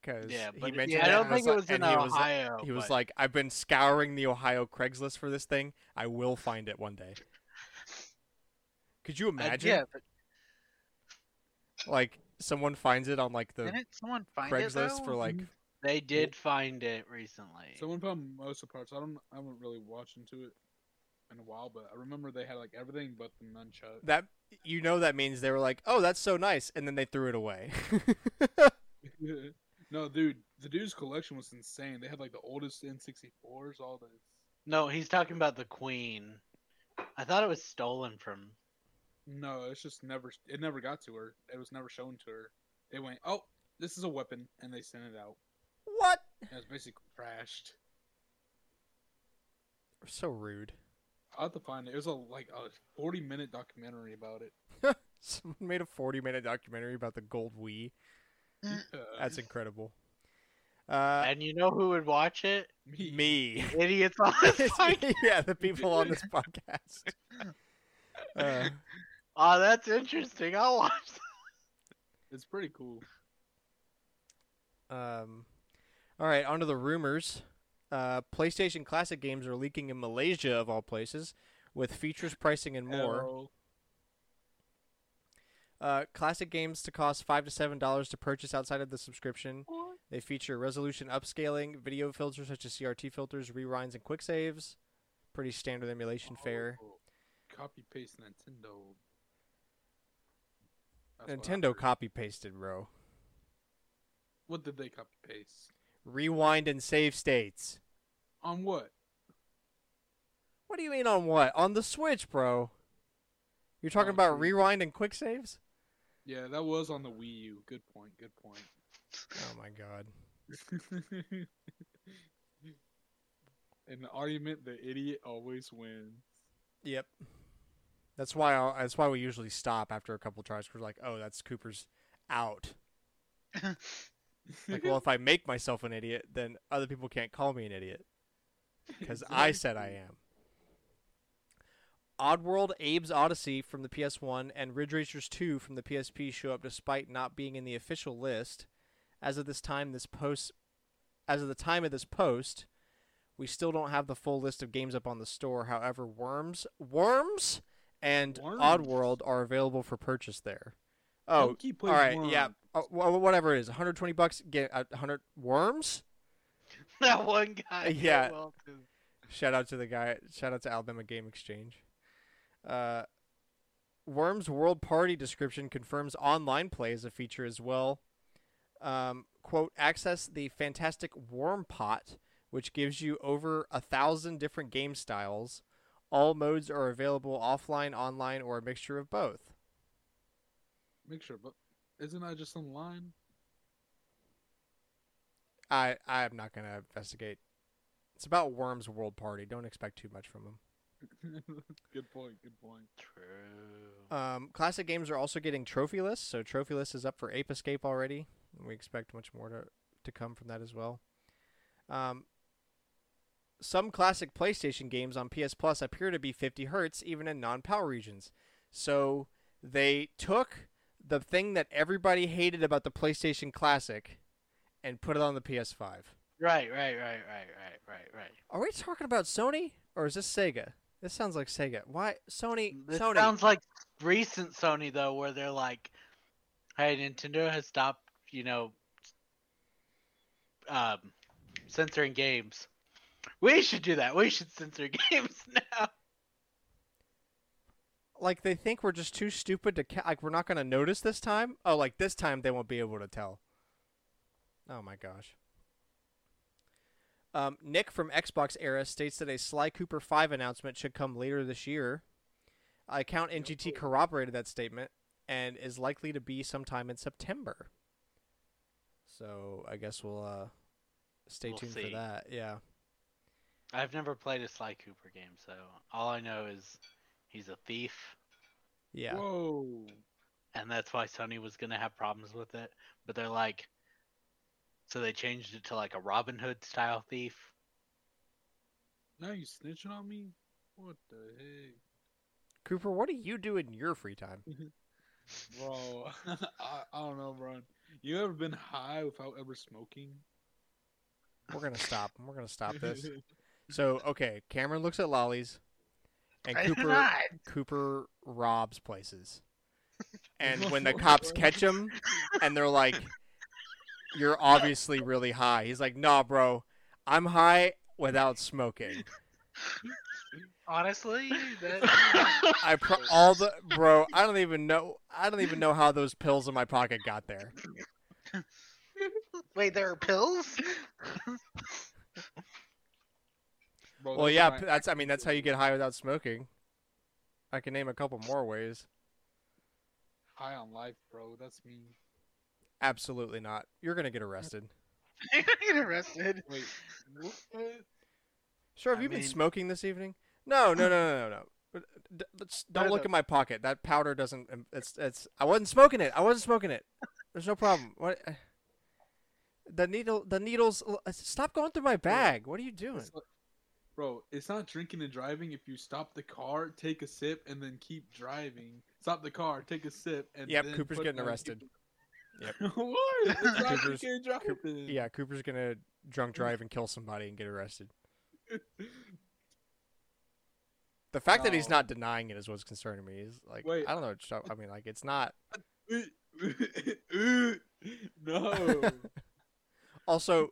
Because yeah, he mentioned yeah, I don't think it was like- in and he was like- Ohio. He was but- like, I've been scouring the Ohio Craigslist for this thing. I will find it one day. Could you Uh, imagine? yeah, but Like someone finds it on like the didn't someone find it Craigslist for like they did find it recently. Someone found most of the parts. I don't. I haven't really watched into it in a while, but I remember they had like everything but the nunchuck. that. You know that means they were like, oh, that's so nice, and then they threw it away. no, dude, the dude's collection was insane. They had like the oldest N64s, all this. No, he's talking about the Queen. I thought it was stolen from. No, it's just never. It never got to her. It was never shown to her. They went, "Oh, this is a weapon," and they sent it out. What? It was basically crashed. So rude. I'll have to find it. It was a like a forty minute documentary about it. Someone made a 40 minute documentary about the gold Wii. Uh, That's incredible. Uh, and you know who would watch it? me. me. Idiots on this podcast. yeah, the people on this podcast. Uh, Oh, that's interesting. I'll watch. That. It's pretty cool. um, all right, on to the rumors. Uh, PlayStation Classic games are leaking in Malaysia, of all places, with features, pricing, and more. Uh, classic games to cost five to seven dollars to purchase outside of the subscription. They feature resolution upscaling, video filters such as CRT filters, rewinds, and quick saves. Pretty standard emulation fare. Oh, Copy paste Nintendo. That's Nintendo copy pasted, bro. What did they copy paste? Rewind and save states. On what? What do you mean on what? On the Switch, bro. You're talking Oh, about rewind and quick saves? Yeah, that was on the Wii U. Good point. Good point. Oh my god. In the argument, the idiot always wins. Yep. That's why I'll, that's why we usually stop after a couple tries. We're like, oh, that's Cooper's out. Like, well, if I make myself an idiot, then other people can't call me an idiot because I said I am. Oddworld, Abe's Odyssey from the PS1, and Ridge Racers 2 from the PSP show up despite not being in the official list. As of this time, this post, as of the time of this post, we still don't have the full list of games up on the store. However, Worms, Worms, and Worms? Oddworld are available for purchase there. Oh, Monkey all plays right, yeah, Worm. oh, wha- whatever it is, 120 bucks. Get a 100 worms. that one guy. Yeah. well. Shout out to the guy. Shout out to Alabama Game Exchange. Uh, Worms World Party description confirms online play as a feature as well. Um, quote: Access the fantastic Worm Pot, which gives you over a thousand different game styles. All modes are available offline, online, or a mixture of both. Make sure, but isn't that just online? I I am not gonna investigate. It's about Worms World Party. Don't expect too much from them. good point. Good point. True. Um, classic games are also getting trophy lists, so trophy list is up for Ape Escape already. And we expect much more to to come from that as well. Um, some classic PlayStation games on PS Plus appear to be 50 hertz even in non-PAL regions. So they took the thing that everybody hated about the PlayStation Classic and put it on the PS5. Right, right, right, right, right, right, right. Are we talking about Sony or is this Sega? This sounds like Sega. Why Sony? This Sony. sounds like recent Sony though, where they're like, "Hey, Nintendo has stopped, you know, um, censoring games. We should do that. We should censor games now." Like they think we're just too stupid to ca- like we're not going to notice this time. Oh, like this time they won't be able to tell. Oh my gosh. Um, Nick from Xbox Era states that a Sly Cooper 5 announcement should come later this year. Account NGT corroborated that statement and is likely to be sometime in September. So I guess we'll uh, stay We'll tuned see. for that. Yeah. I've never played a Sly Cooper game, so all I know is he's a thief, Yeah. Whoa. and that's why Sony was gonna have problems with it. But they're like, so they changed it to like a Robin Hood style thief. Now you snitching on me? What the heck? Cooper, what do you do in your free time? Bro, I, I don't know, bro. You ever been high without ever smoking? We're going to stop. We're going to stop this. So okay, Cameron looks at lollies, and I Cooper. Cooper robs places. And when the cops catch him, and they're like, "You're obviously really high," he's like, "Nah, bro, I'm high without smoking. Honestly, that, I pro- all the bro. I don't even know. I don't even know how those pills in my pocket got there. wait, there are pills? Bro, Well, yeah, my- p- that's. I mean, that's how you get high without smoking. I can name a couple more ways. high on life, bro. That's me. Absolutely not. You're gonna get arrested. You're gonna get arrested. Wait, what? Sure, have I you been smoking this evening? No, no, no, no, no, no. But, d- let's- don't look no. at my pocket. That powder doesn't. um, It's. It's. I wasn't smoking it. I wasn't smoking it. There's no problem. What? uh, The needle. The needles. Stop going through my bag. What are you doing? Bro, it's not drinking and driving if you stop the car, take a sip, and then keep driving. Stop the car, take a sip, and Yep, Cooper's getting arrested. Yep. what? Cooper's-. Yeah, Cooper's gonna drunk drive and kill somebody and get arrested. The fact that he's not denying it is what's concerning me. Is like Wait. I don't know. I mean, like it's not. no. Also,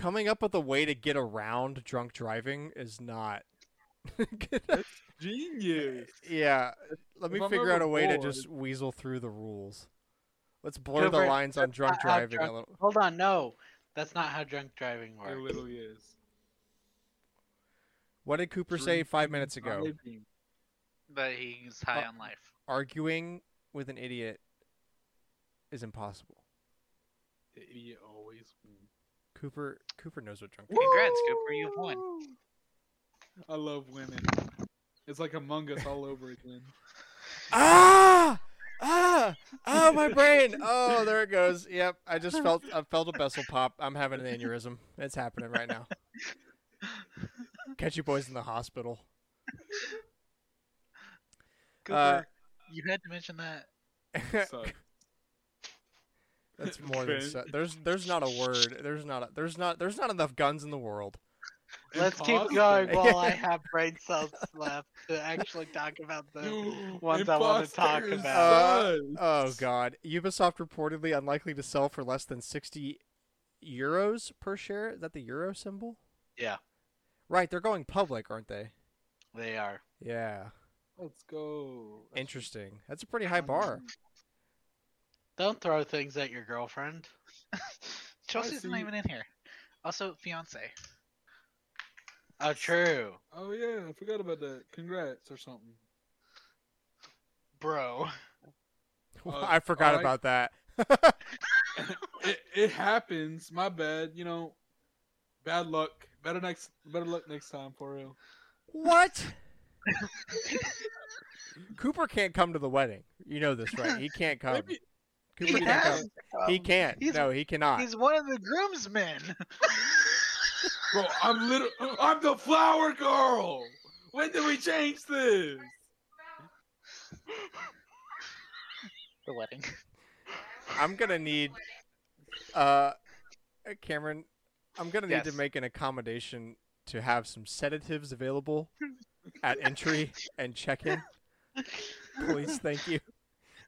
coming up with a way to get around drunk driving is not. Genius. yeah, let me If figure out a way to just weasel through the rules. Let's blur the lines on drunk not how driving a little. Hold on, no, that's not how drunk driving It works. literally is. What did Cooper say five minutes ago? Driving. But he's high Uh, on life. Arguing with an idiot is impossible. The idiot always wins. Cooper Cooper knows what drunk driving. Congrats, Cooper, you've won. I love women. It's like Among Us all over again. Ah! Ah! Oh, my brain! Oh, there it goes. Yep, I just felt I felt a vessel pop. I'm having an aneurysm. It's happening right now. Catch you boys in the hospital. Cooper, Uh, you had to mention that. So, That's more than Ben. so, there's there's not a word. There's not a, there's not there's not enough guns in the world. Let's keep going while I have brain cells left to actually talk about the ones I want to talk about. sucks. Uh, oh god, Ubisoft reportedly unlikely to sell for less than 60 euros per share. Is that the euro symbol? Yeah. Right, they're going public, aren't they? They are. Yeah. Let's go. Interesting. That's a pretty high bar. Don't throw things at your girlfriend. Chelsea's see not even in here. Also, fiance. Oh, true. Oh yeah, I forgot about that. Congrats or something. Bro. Uh, I forgot alright. about that. it, it happens. My bad. You know, bad luck. Better next. Better luck next time for real. what? Cooper can't come to the wedding. You know this, right? He can't come. Maybe Cooper He can't has come. He Um, can't. he's- no, he cannot. He's one of the groomsmen. Bro, I'm little. I'm the flower girl. When did we change this? the wedding. I'm gonna need, uh, Cameron. I'm gonna need to make an accommodation to have some sedatives available at entry and check-in. Please, thank you.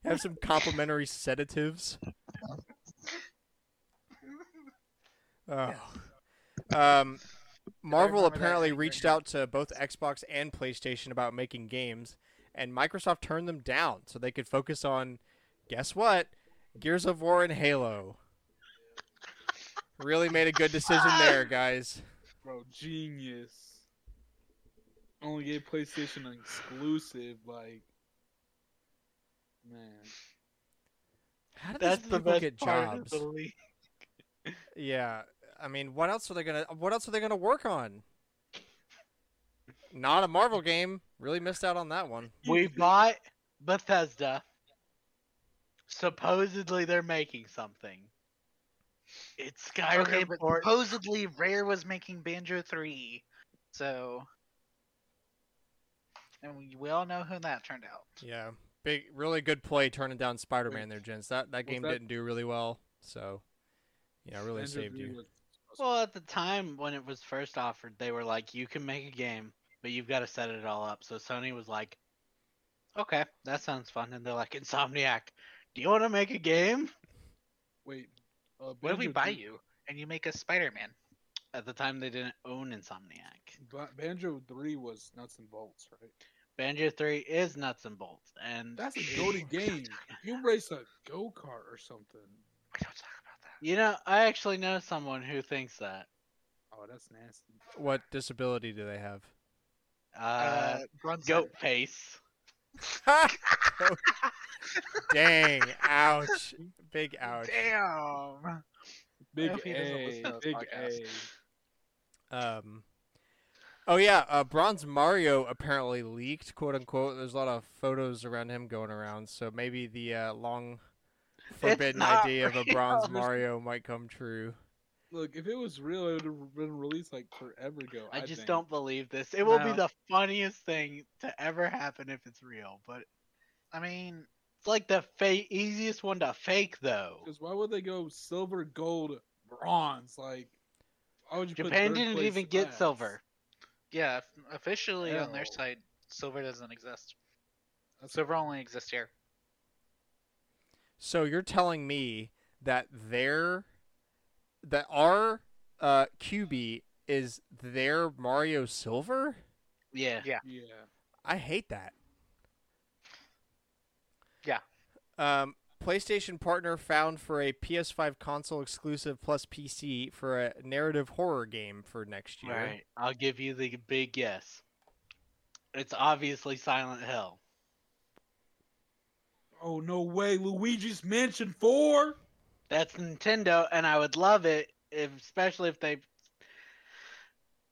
Have some complimentary sedatives. Oh. Um, Marvel apparently reached out to both Xbox and PlayStation about making games, and Microsoft turned them down so they could focus on, guess what, Gears of War and Halo. Really made a good decision there, guys. Bro, genius. Only gave PlayStation an exclusive. Like, man. How did That's these the people best get part of jobs? the league. Yeah, I mean, what else are they gonna? What else are they gonna work on? Not a Marvel game. Really missed out on that one. We bought Bethesda. Supposedly they're making something. It's Skyrim. Okay, but or- supposedly Rare was making Banjo 3. So. And we, we all know who that turned out. Yeah, big, really good play turning down Spider-Man there, gents. That that game that- didn't do really well, so yeah, really Banjo saved you. was- Well, at the time when it was first offered, they were like, "You can make a game, but you've got to set it all up." So Sony was like, "Okay, that sounds fun." And they're like, "Insomniac, do you want to make a game?" Wait. Uh, What if we buy you and you make a Spider-Man? At the time, they didn't own Insomniac. Banjo Three was nuts and bolts, right? Banjo Three is nuts and bolts, and That's a goated game. You race a go kart or something. We don't talk about that. You know, I actually know someone who thinks that. Oh, that's nasty. What disability do they have? Uh, Uh, goat face. Dang! Ouch! Big ouch. Damn. Big hope he doesn't listen A. Big podcast. A. Um. Oh yeah, uh, Bronze Mario apparently leaked, quote unquote. There's a lot of photos around him going around, so maybe the uh, long forbidden not idea of a. Bronze Mario might come true. Look, if it was real, it would have been released like forever ago. I I, just think. don't believe this. It will be the funniest thing to ever happen if it's real, but I mean, it's like the fa- easiest one to fake, though. Because why would they go silver, gold, bronze? Like, why would you? put Japan third didn't even get last? silver. Yeah, f- officially on their Hell. side, silver doesn't exist. That's Silver only exists here. So you're telling me that their that our uh, QB is their Mario Silver? Yeah. Yeah. Yeah. I hate that. Yeah. Um, PlayStation partner found for a PS5 console exclusive plus PC for a narrative horror game for next year. Right. I'll give you the big yes. It's obviously Silent Hill. Oh no way, Luigi's Mansion Four. That's Nintendo, and I would love it, if, especially if they.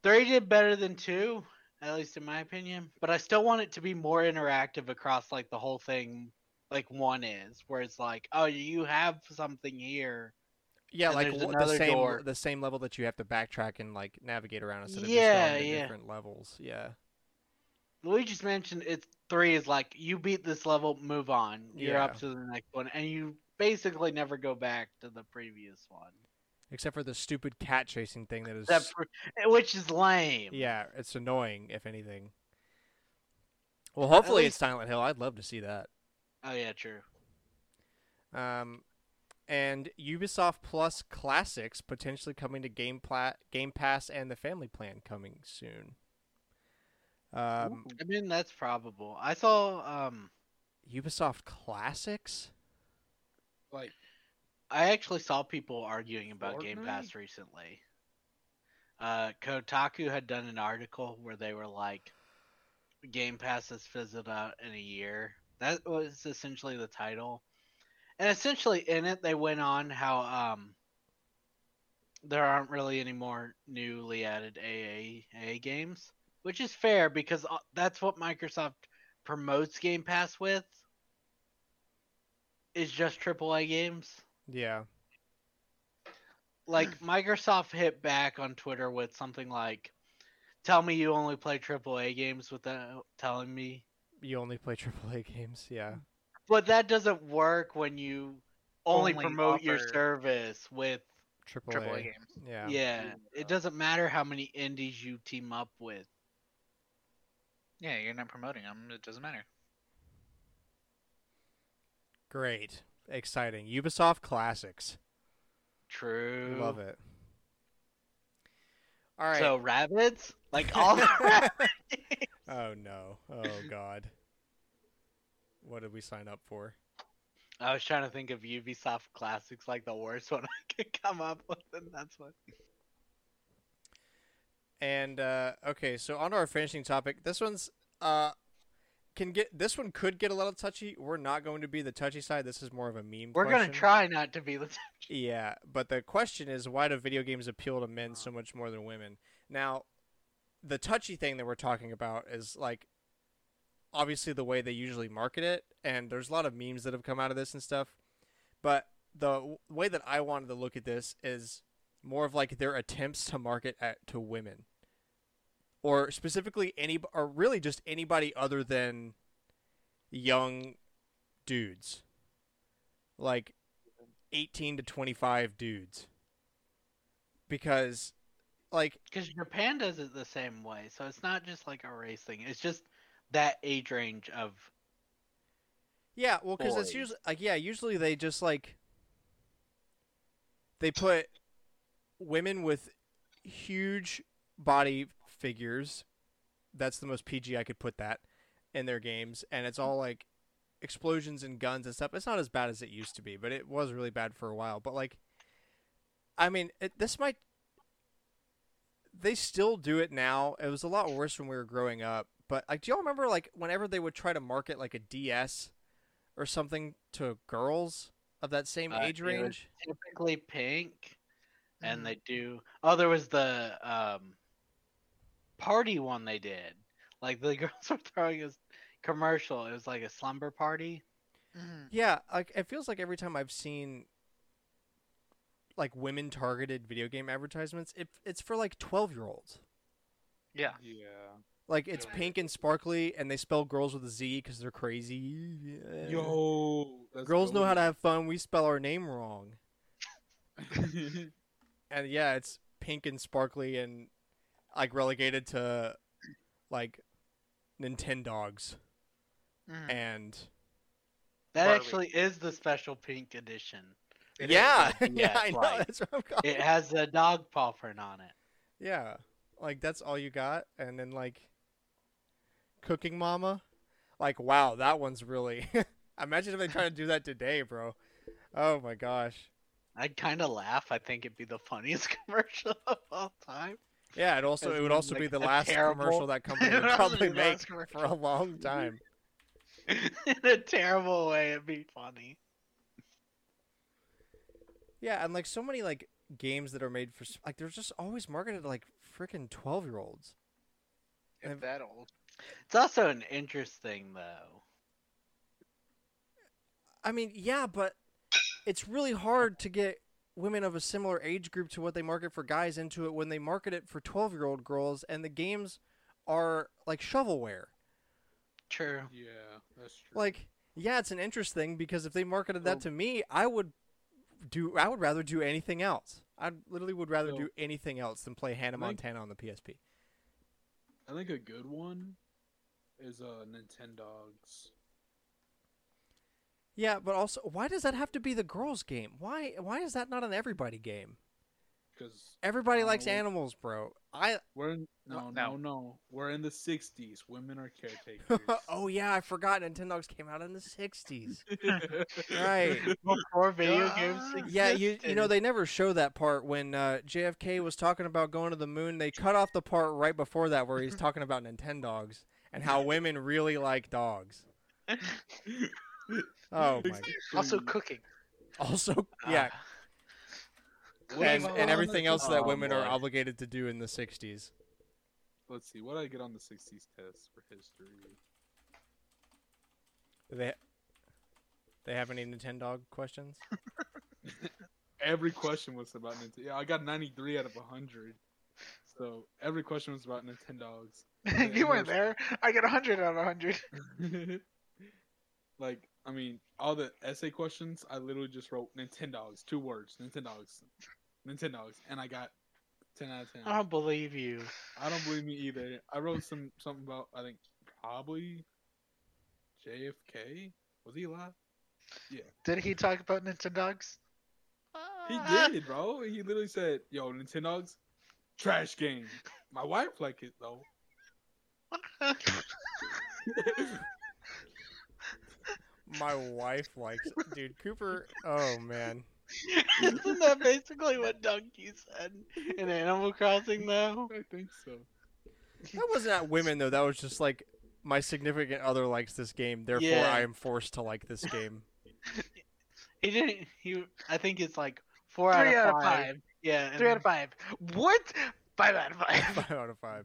Three did better than two, at least in my opinion. But I still want it to be more interactive across like the whole thing, like one is, where it's like, oh, you have something here. Yeah, like the same door. the same level that you have to backtrack and like navigate around instead of Yeah, just going to yeah. different levels. Yeah. Luigi's Mansion, it's three is like you beat this level, move on. You're Yeah. up to the next one, and you basically never go back to the previous one, Except for the stupid cat chasing thing that is for, eh, which is lame. Yeah, it's annoying if anything. Well, hopefully it's least- Silent Hill. I'd love to see that. Oh yeah, true. Um, and Ubisoft Plus Classics potentially coming to Game Pla- Game Pass and the Family Plan coming soon. Um, I mean, that's probable. I saw. Um, Ubisoft Classics. Like, I actually saw people arguing about Game Pass recently. Uh, Kotaku had done an article where they were like, "Game Pass has fizzled out in a year." That was essentially the title, and essentially in it they went on how um there aren't really any more newly added AAA games, which is fair because uh, that's what Microsoft promotes Game Pass with. Is just AAA games Yeah. like Microsoft hit back on Twitter with something like, "Tell me you only play AAA games without telling me." You only play AAA games. Yeah. But that doesn't work when you only, Only promote your service with. AAA. AAA games. Yeah. Yeah, it doesn't matter how many indies you team up with. Yeah, you're not promoting them. It doesn't matter. Great. Exciting. Ubisoft Classics. True. Love it. All right. So rabbits, like all the rabbits. Oh no. Oh god. What did we sign up for? I was trying to think of Ubisoft classics like the worst one I could come up with, and that's what. And uh, okay, so on to our finishing topic. This one's uh, can get this one could get a little touchy. We're not going to be the touchy side. This is more of a meme. We're gonna try not to be the. Touchy. Yeah, but the question is, why do video games appeal to men so much more than women? Now, the touchy thing that we're talking about is like, obviously the way they usually market it, and there's a lot of memes that have come out of this and stuff. But the w- way that I wanted to look at this is more of like their attempts to market at to women, or specifically any, or really just anybody other than young dudes, like 18 to 25 dudes because like Because Japan does it the same way, so it's not just like a race thing. It's just that age range of yeah well because it's usually like yeah usually they just like they put women with huge body figures that's the most pg i could put that in their games and it's all like explosions and guns and stuff it's not as bad as it used to be but it was really bad for a while but like i mean it, this might they still do it now it was a lot worse when we were growing up but like do y'all remember like whenever they would try to market like a ds or something to girls of that same Uh, age range typically pink, Mm-hmm. and they do. Oh, there was the um, party one they did. Like the girls were throwing a commercial. It was like a slumber party. Mhm. Yeah, like it feels like every time I've seen like women targeted video game advertisements, it, it's for like 12 year olds. Yeah. Yeah. Like it's Yeah. pink and sparkly and they spell girls with a Z because they're crazy. Yeah. Yo. That's Girls know how to have fun. We spell our name wrong. And yeah, it's pink and sparkly and like relegated to like Nintendogs Mhm. and That Barbie. actually is the special pink edition. Yeah, yeah, I know. like, That's what I'm calling. It has a dog paw print on it. Yeah, like that's all you got, and then like Cooking Mama, like wow, that one's really. Imagine if they try to do that today, bro. Oh my gosh. I'd kind of laugh. I think it'd be the funniest commercial of all time. Yeah, it also it would also be the last terrible- commercial that company would probably make for a long time. In a terrible way, it'd be funny. Yeah, and like so many like games that are made for like they're just always marketed to like freaking twelve year olds. If that old. It's also an interesting though. I mean, yeah, but it's really hard to get women of a similar age group to what they market for guys into it when they market it for 12 year old girls and the games are like shovelware. True. Yeah, that's true. Like, yeah, it's an interest thing because if they marketed that Well- to me, I would do I would rather do anything else. I literally would rather So- do anything else than play Hannah Montana on the PSP. I think a good one is uh Nintendogs. Yeah, but also why does that have to be the girls game? Why why is that not an everybody game? Because Everybody Uh, likes well- animals, bro. I we're in no, no, No. no, We're in the '60s. Women are caretakers. oh yeah, I forgot Nintendogs came out in the 60s. Right. Before video Duh. games Yeah, you you know they never show that part when uh, JFK was talking about going to the moon. They cut off the part right before that where he's talking about Nintendogs and how women really like dogs. Oh my! Also cooking. Also, yeah, Ah. And and everything else that Oh, women are obligated to do in the '60s. Let's see. What did I get on the '60s test for history? They they have any Nintendog questions? Every question was about Nintendo. Yeah, I got 93 out of 100. So every question was about Nintendogs. you weren't there. I got 100 out of 100. like, I mean, all the essay questions, I literally just wrote Nintendogs, two words, Nintendogs, Nintendogs, and I got 10 out of 10. I don't believe you. I don't believe me either. I wrote some something about I think probably JFK. Was he alive? Yeah. Did he talk about Nintendogs? He did, bro. He literally said, "Yo, Nintendogs, trash game." My wife like it though. My wife likes it. dude Cooper. Oh man, Isn't that basically what Donkey said in Animal Crossing though? I think so. that wasn't at women though. That was just like my significant other likes this game, therefore Yeah. I am forced to like this game. He didn't. He. I think it's like four Three out out of of five. five. Yeah. 3 out of 5. What? 5 out of 5. five out of five.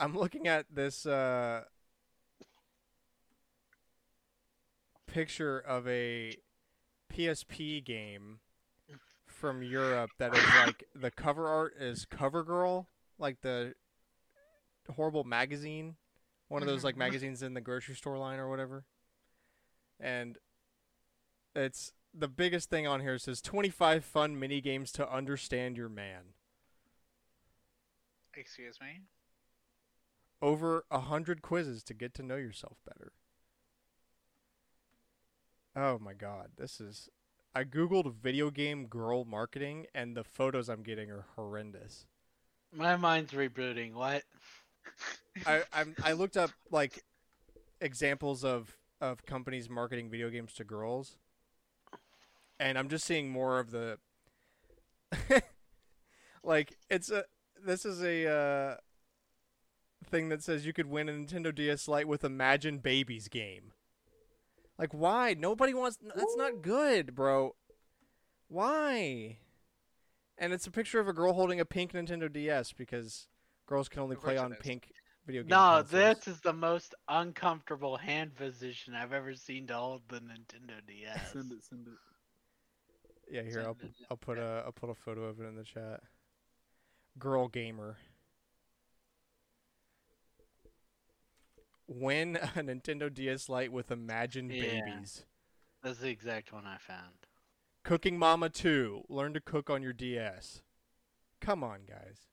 I'm looking at this uh, picture of a PSP game from Europe that is like the cover art is CoverGirl, like the horrible magazine, one of those like mm-hmm. magazines in the grocery store line or whatever. And it's the biggest thing on here says 25 fun mini games to understand your man. Excuse me. over a hundred quizzes to get to know yourself better. Oh my god, this is. I googled video game girl marketing, and the photos I'm getting are horrendous. My mind's rebooting. What? I I'm, I looked up like examples of of companies marketing video games to girls, and I'm just seeing more of the. like it's a this is a uh, thing that says you could win a Nintendo DS Lite with Imagine Babies game. Like why? Nobody wants. That's not good, bro. Why? And it's a picture of a girl holding a pink Nintendo DS because girls can only play on pink video games. No, consoles. this is the most uncomfortable hand position I've ever seen to hold the Nintendo DS. Send it, send it. Yeah, here I'll it. I'll put a I'll put a photo of it in the chat. Girl gamer. Win a Nintendo DS Lite with Imagine Yeah. Babies. That's the exact one I found. Cooking Mama 2. Learn to cook on your DS. Come on, guys.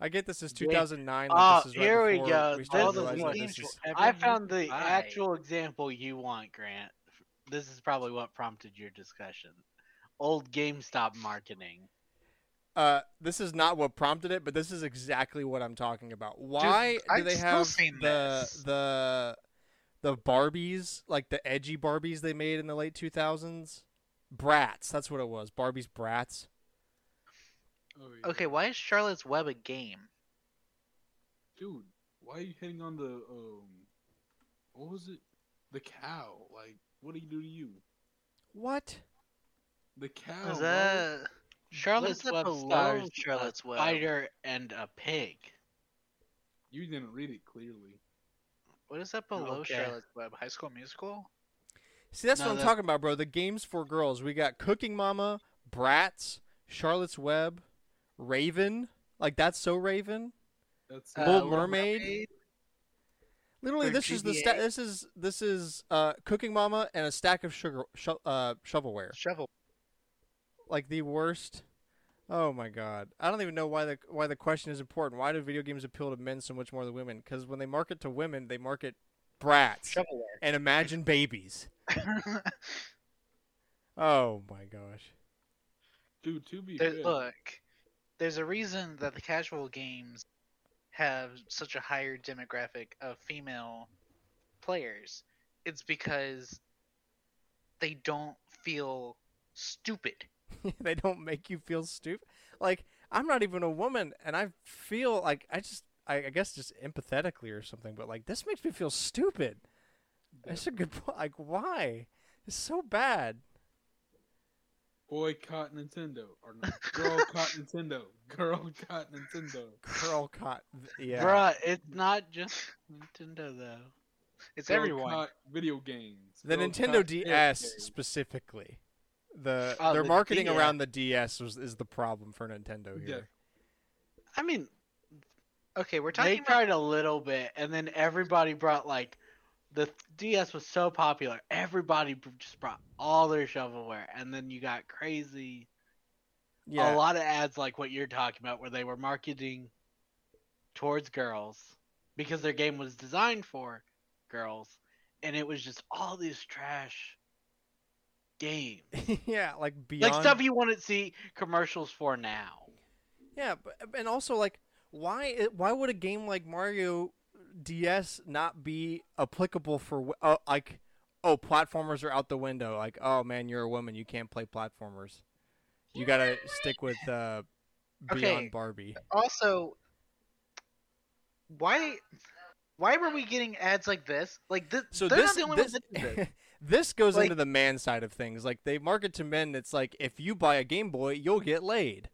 I get this is Game- 2009. but Oh, ah, this is right here we go. We This is realizing what- that this is, I found the buy. actual example you want, Grant. This is probably what prompted your discussion. Old GameStop marketing. Uh, this is not what prompted it, but this is exactly what I'm talking about. Why do they still have the this. the the Barbies, like the edgy Barbies they made in the late 2000s? Bratz, that's what it was. Barbie's Bratz. Oh. Okay, why is Charlotte's Web a game? dude, why are you hitting on the um, what was it? The cow. Like, what do you do to you? What? The cow. Is bro. that Charlotte's Web stars Charlotte's a Web? spider and a pig. You didn't read it clearly. what is that below Okay. Charlotte's Web? High School Musical? See, that's No, what I'm that- talking about, bro. The games for girls. We got Cooking Mama, Bratz, Charlotte's Web, Raven. Like that's so Raven. That's Uh, Little Little Mermaid. Literally, For this is the sta- this is this is uh, Cooking Mama and a stack of sugar sho- uh, shovelware. Shovel. Like the worst. Oh my god! I don't even know why the why the question is important. Why do video games appeal to men so much more than women? Because when they market to women, they market Bratz Shovelware. and imagine babies. Oh my gosh! dude. To be There- fair, look, there's a reason that the casual games have such a higher demographic of female players. It's because they don't feel stupid. they don't make you feel stupid. Like I'm not even a woman, and I feel like I just, I, I guess, just empathetically or something. But like this makes me feel stupid. That's a good point. Like why? It's so bad. Boycott Nintendo or no, girl caught Nintendo. Girl caught Nintendo. Girl caught. Yeah. Bruh, it's not just Nintendo though. It's Girl everyone. caught video games. The Girl Nintendo DS games. specifically. The Oh, their the marketing DS. around the DS was is the problem for Nintendo Yeah. here. I mean, Okay, we're they talking about tried a little bit, and then everybody brought like the DS was so popular. Everybody just brought all their shovelware, and then you got crazy. Yeah. A lot of ads like what you're talking about, where they were marketing towards girls because their game was designed for girls, and it was just all this trash games, yeah, like beyond like stuff you want to see commercials for now. Yeah, but and also like why i- why would a game like Mario DS not be applicable for uh, like oh platformers are out the window like oh man you're a woman you can't play platformers. You got to stick with uh Beyond Okay. Barbie. also why why were we getting ads like this? Like this So they're this not the only this, ones that do this. this goes Like- into the man side of things. Like they market to men it's like if you buy a Game Boy you'll get laid.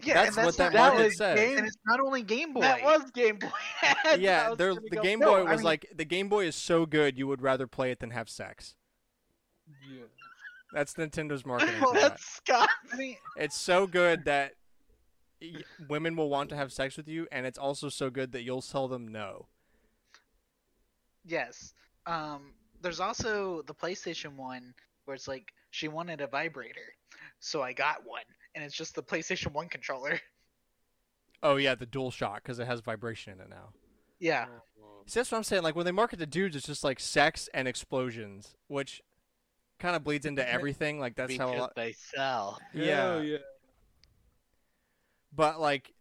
Yeah, That's and what that's that not, market says. game- and it's not only Game Boy. That was Game Boy. yeah, there- the go- Game No, Boy I was mean- like the Game Boy is so good you would rather play it than have sex. Yeah. That's Nintendo's marketing. for that. That's Scott. I It's so good that y- women will want to have sex with you, and it's also so good that you'll tell them no. yes. Um, there's also the PlayStation one where it's like she wanted a vibrator, so I got one, and it's just the PlayStation One controller. Oh yeah, the DualShock because it has vibration in it now. Yeah, Oh, See, that's what I'm saying. Like when they market to dudes, it's just like sex and explosions, which kind of bleeds into everything. Like that's because how a lot. they sell. Yeah, Hell yeah. but like,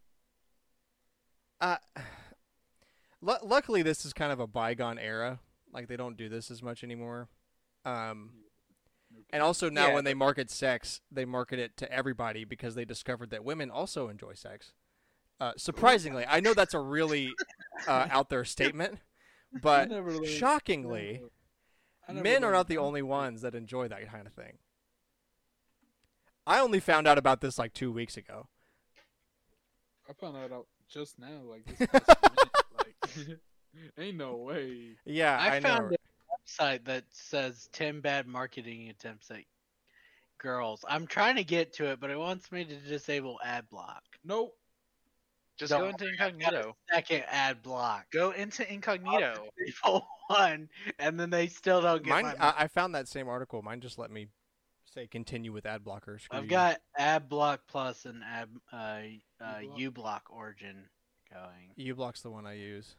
uh, lu- luckily this is kind of a bygone era. Like they don't do this as much anymore. Um, and also now Yeah, when they market sex, they market it to everybody because they discovered that women also enjoy sex. Uh, surprisingly, I know that's a really uh, out there statement, but never learned- shockingly, I never men are not the only ones that enjoy that kind of thing. I only found out about this like two weeks ago. I found out just now. Like this past minute. Like, ain't no way. Yeah, I, I, found know. a website that says 10 bad marketing attempts at girls. I'm trying to get to it, but it wants me to disable ad block. Nope. just Don't go into I got a incognito. second ad block. Go into incognito. Disable one, and then they still don't get Mine, my I, I found that same article. Mine just let me Say continue with ad blockers. I've you. got Ad Block Plus and Ad uh, uh, uBlock. U Block Origin going. uBlock's the one I use.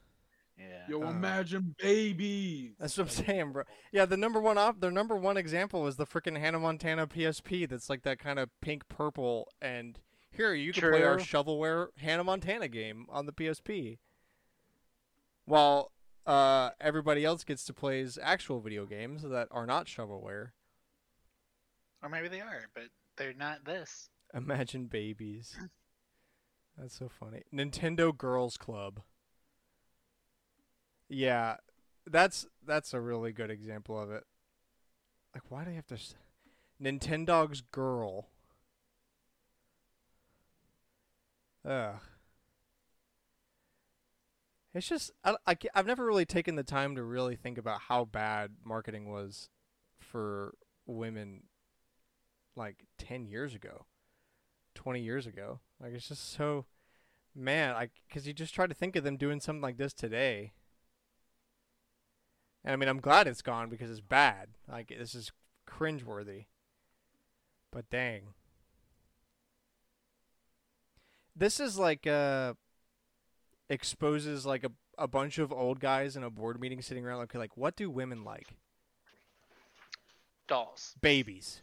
Yeah. Yo, Uh, imagine babies. That's what I'm saying, bro. Yeah, the number one op, their number one example is the freaking Hannah Montana PSP. That's like that kind of pink purple. And here you can play our shovelware Hannah Montana game on the PSP, while uh, everybody else gets to play actual video games that are not shovelware. Or maybe they are, but they're not this. Imagine babies. That's so funny. Nintendo Girls Club. Yeah, that's that's a really good example of it. Like, why do you have to? s- Nintendo's girl. Ugh. It's just I, I I've never really taken the time to really think about how bad marketing was for women like 10 years ago 20 years ago like it's just so man like because you just try to think of them doing something like this today and i mean i'm glad it's gone because it's bad like this is cringeworthy but dang this is like uh exposes like a, a bunch of old guys in a board meeting sitting around like like what do women like Dolls. babies.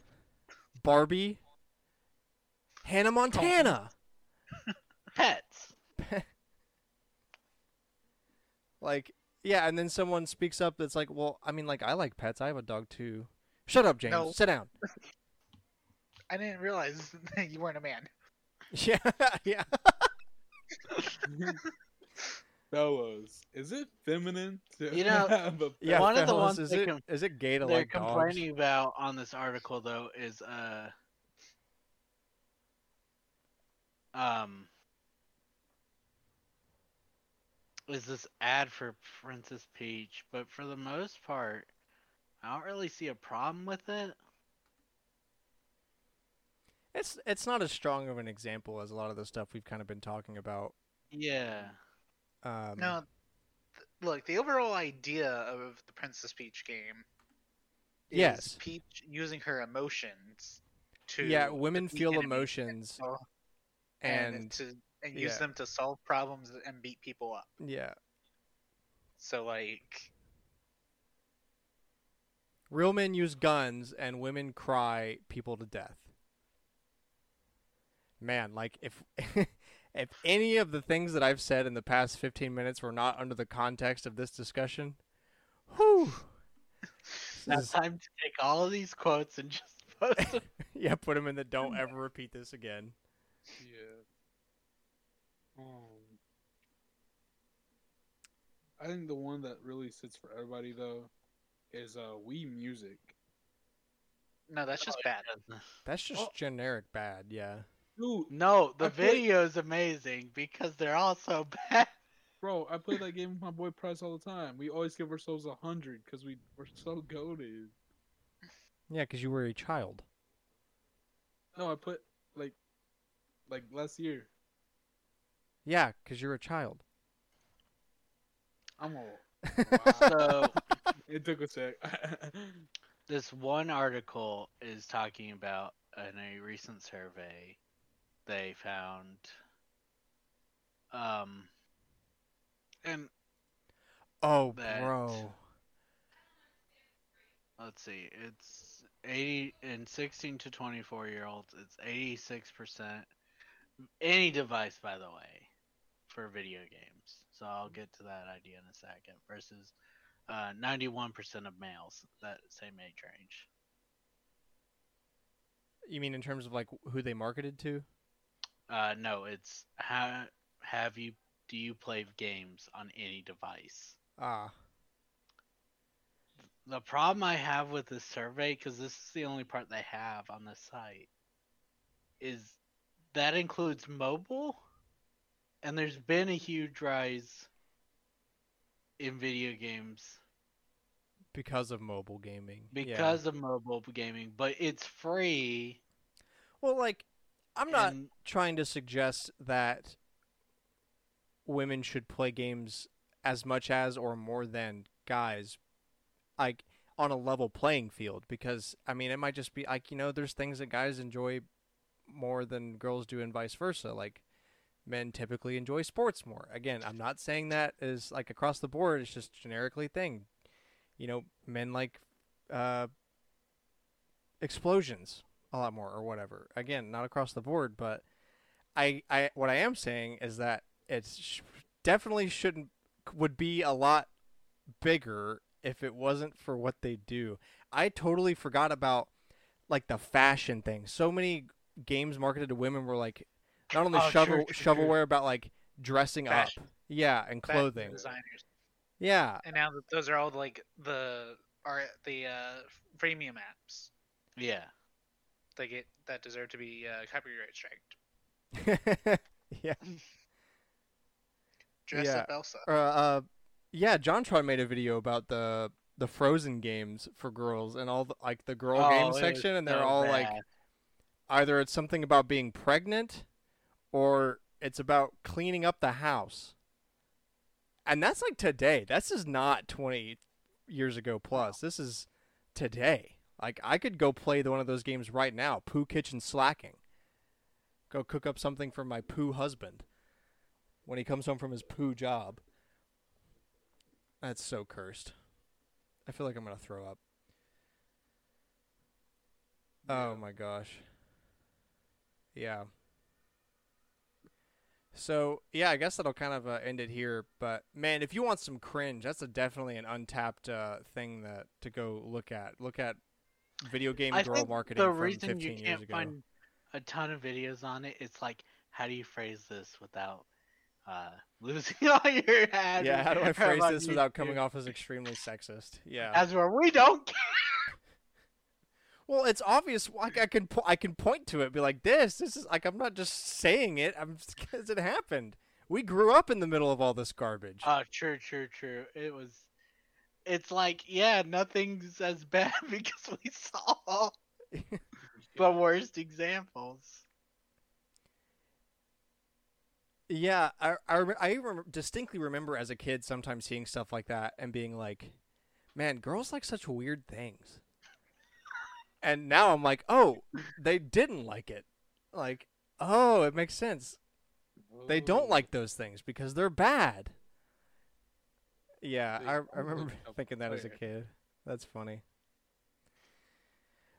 Barbie. Hannah Montana. Pets. Like, yeah, and then someone speaks up that's like, well, I mean, like, I like pets. I have a dog too. Shut up, James. No. Sit down. I didn't realize you weren't a man. Yeah, yeah. Fellas, is it feminine to You know, have a Yeah, One of the ones is they it com- is it gay to They're like dogs? complaining about on this article though is uh um is this ad for Princess Peach, but for the most part, I don't really see a problem with it. It's it's not as strong of an example as a lot of the stuff we've kind of been talking about. Yeah. Um, No, th- look, the overall idea of the Princess Peach game is Yes. Peach using her emotions to Yeah, women feel emotions, and, and to and use yeah. them to solve problems and beat people up. yeah, So like, real men use guns, and women cry people to death. Man, like if if any of the things that I've said in the past 15 minutes were not under the context of this discussion, whew. This Now is- time to take all of these quotes and just post them. yeah, put them in the don't ever repeat this again. Yeah. Um, I think the one that really sits for everybody though is uh Wii Music. no, that's just bad. That's just Oh. generic bad, yeah. Dude, No, the I play- video is amazing because they're all so bad. bro, I play that game with my boy Price all the time. We always give ourselves a hundred because we we're so goaded. Yeah, because you were a child. No, I put like like last year. Yeah, because you're a child. I'm all. So It took a sec. this one article is talking about in a recent survey they found um and Oh, That- bro. let's see it's 80 in 16 to 24 year olds it's 86% any device by the way for video games so i'll get to that idea in a second versus uh, 91% of males that same age range You mean in terms of like who they marketed to? Uh, no, it's how have you do you play games on any device? Ah, The problem I have with this survey, because this is the only part they have on the site, is that includes mobile, and there's been a huge rise in video games because of mobile gaming. Yeah. because of mobile gaming, but it's free. well, like I'm not and- trying to suggest that women should play games as much as or more than guys. Like on a level playing field because I mean it might just be like you know there's things that guys enjoy more than girls do and vice versa like men typically enjoy sports more again I'm not saying that is like across the board it's just generically thing you know men like uh explosions a lot more or whatever again not across the board but I I what I am saying is that it's sh- definitely shouldn't would be a lot bigger if it wasn't for what they do. I totally forgot about like the fashion thing. So many games marketed to women were like not only Oh, shovel true, true, true. shovelware about like dressing Fashion. up. Yeah, and clothing. designers. Yeah. And now that those are all like the are the uh, freemium apps. Yeah. They get that deserve to be uh, copyright striked. yeah. Dress Yeah. up Elsa. Uh, uh yeah, JonTron made a video about the the Frozen games for girls and all the, like the girl Oh, game section and they're so all like either it's something about being pregnant or it's about cleaning up the house. And that's like today. This is not 20 years ago plus. This is today. Like I could go play the, one of those games right now, Poo Kitchen Slacking. Go cook up something for my poo husband when he comes home from his poo job. That's so cursed. I feel like I'm going to throw up. Oh my gosh. Yeah. So yeah, I guess that'll kind of uh, end it here. But man, if you want some cringe, that's a definitely an untapped uh, thing that to go look at. Look at video game I girl think marketing the from reason 15 you years can't ago. find a ton of videos on it, it's like, how do you phrase this without uh, losing all your ads? yeah, how do I phrase this without coming off as extremely sexist? Yeah. As where we don't care. Well, it's obvious. Like I can, po- I can point to it, be like, "This, this is like I'm not just saying it. I'm because it happened. We grew up in the middle of all this garbage. Oh, true, true, true. It was. It's like, yeah, nothing's as bad because we saw the worst examples. yeah, I, I, I distinctly remember as a kid sometimes seeing stuff like that and being like, "Man, girls like such weird things." And now I'm like, "Oh, they didn't like it. Like, oh, it makes sense. They don't like those things because they're bad." Yeah, I, I remember thinking that as a kid. That's funny.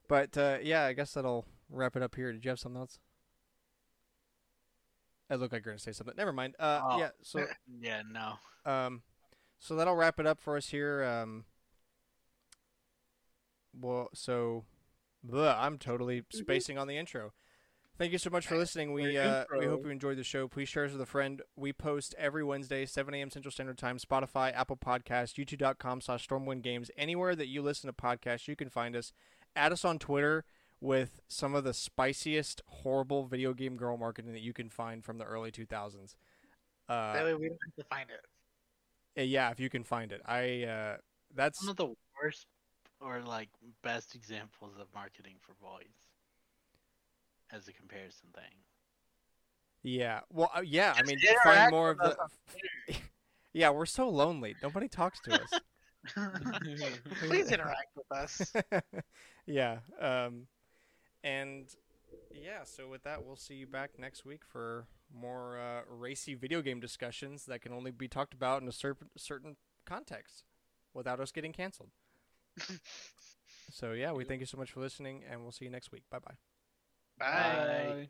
But uh, yeah, I guess that'll wrap it up here. Did you have something else? It looked like you're gonna say something. Never mind. Uh, Oh. yeah. So, Yeah, no. um, so that'll wrap it up for us here. Um, well, so, bleh, I'm totally spacing on the intro. Thank you so much for listening. We uh, we hope you enjoyed the show. Please share us with a friend. We post every Wednesday, 7 a.m. Central Standard Time. Spotify, Apple Podcast, YouTube.com slash Stormwind Games. Anywhere that you listen to podcasts, you can find us. Add us on Twitter with some of the spiciest, horrible video game girl marketing that you can find from the early 2000s. Uh, that way we don't have to find it. yeah, if you can find it. I uh, that's Some of the worst or like best examples of marketing for boys as a comparison thing. yeah. Well, uh, yeah. I mean, find more of the. yeah, we're so lonely. Nobody talks to us. Please interact with us. yeah. Um, and yeah. So with that, we'll see you back next week for more uh, racy video game discussions that can only be talked about in a certain certain context without us getting canceled. So yeah, we thank you so much for listening, and we'll see you next week. Bye bye. Bye. Bye.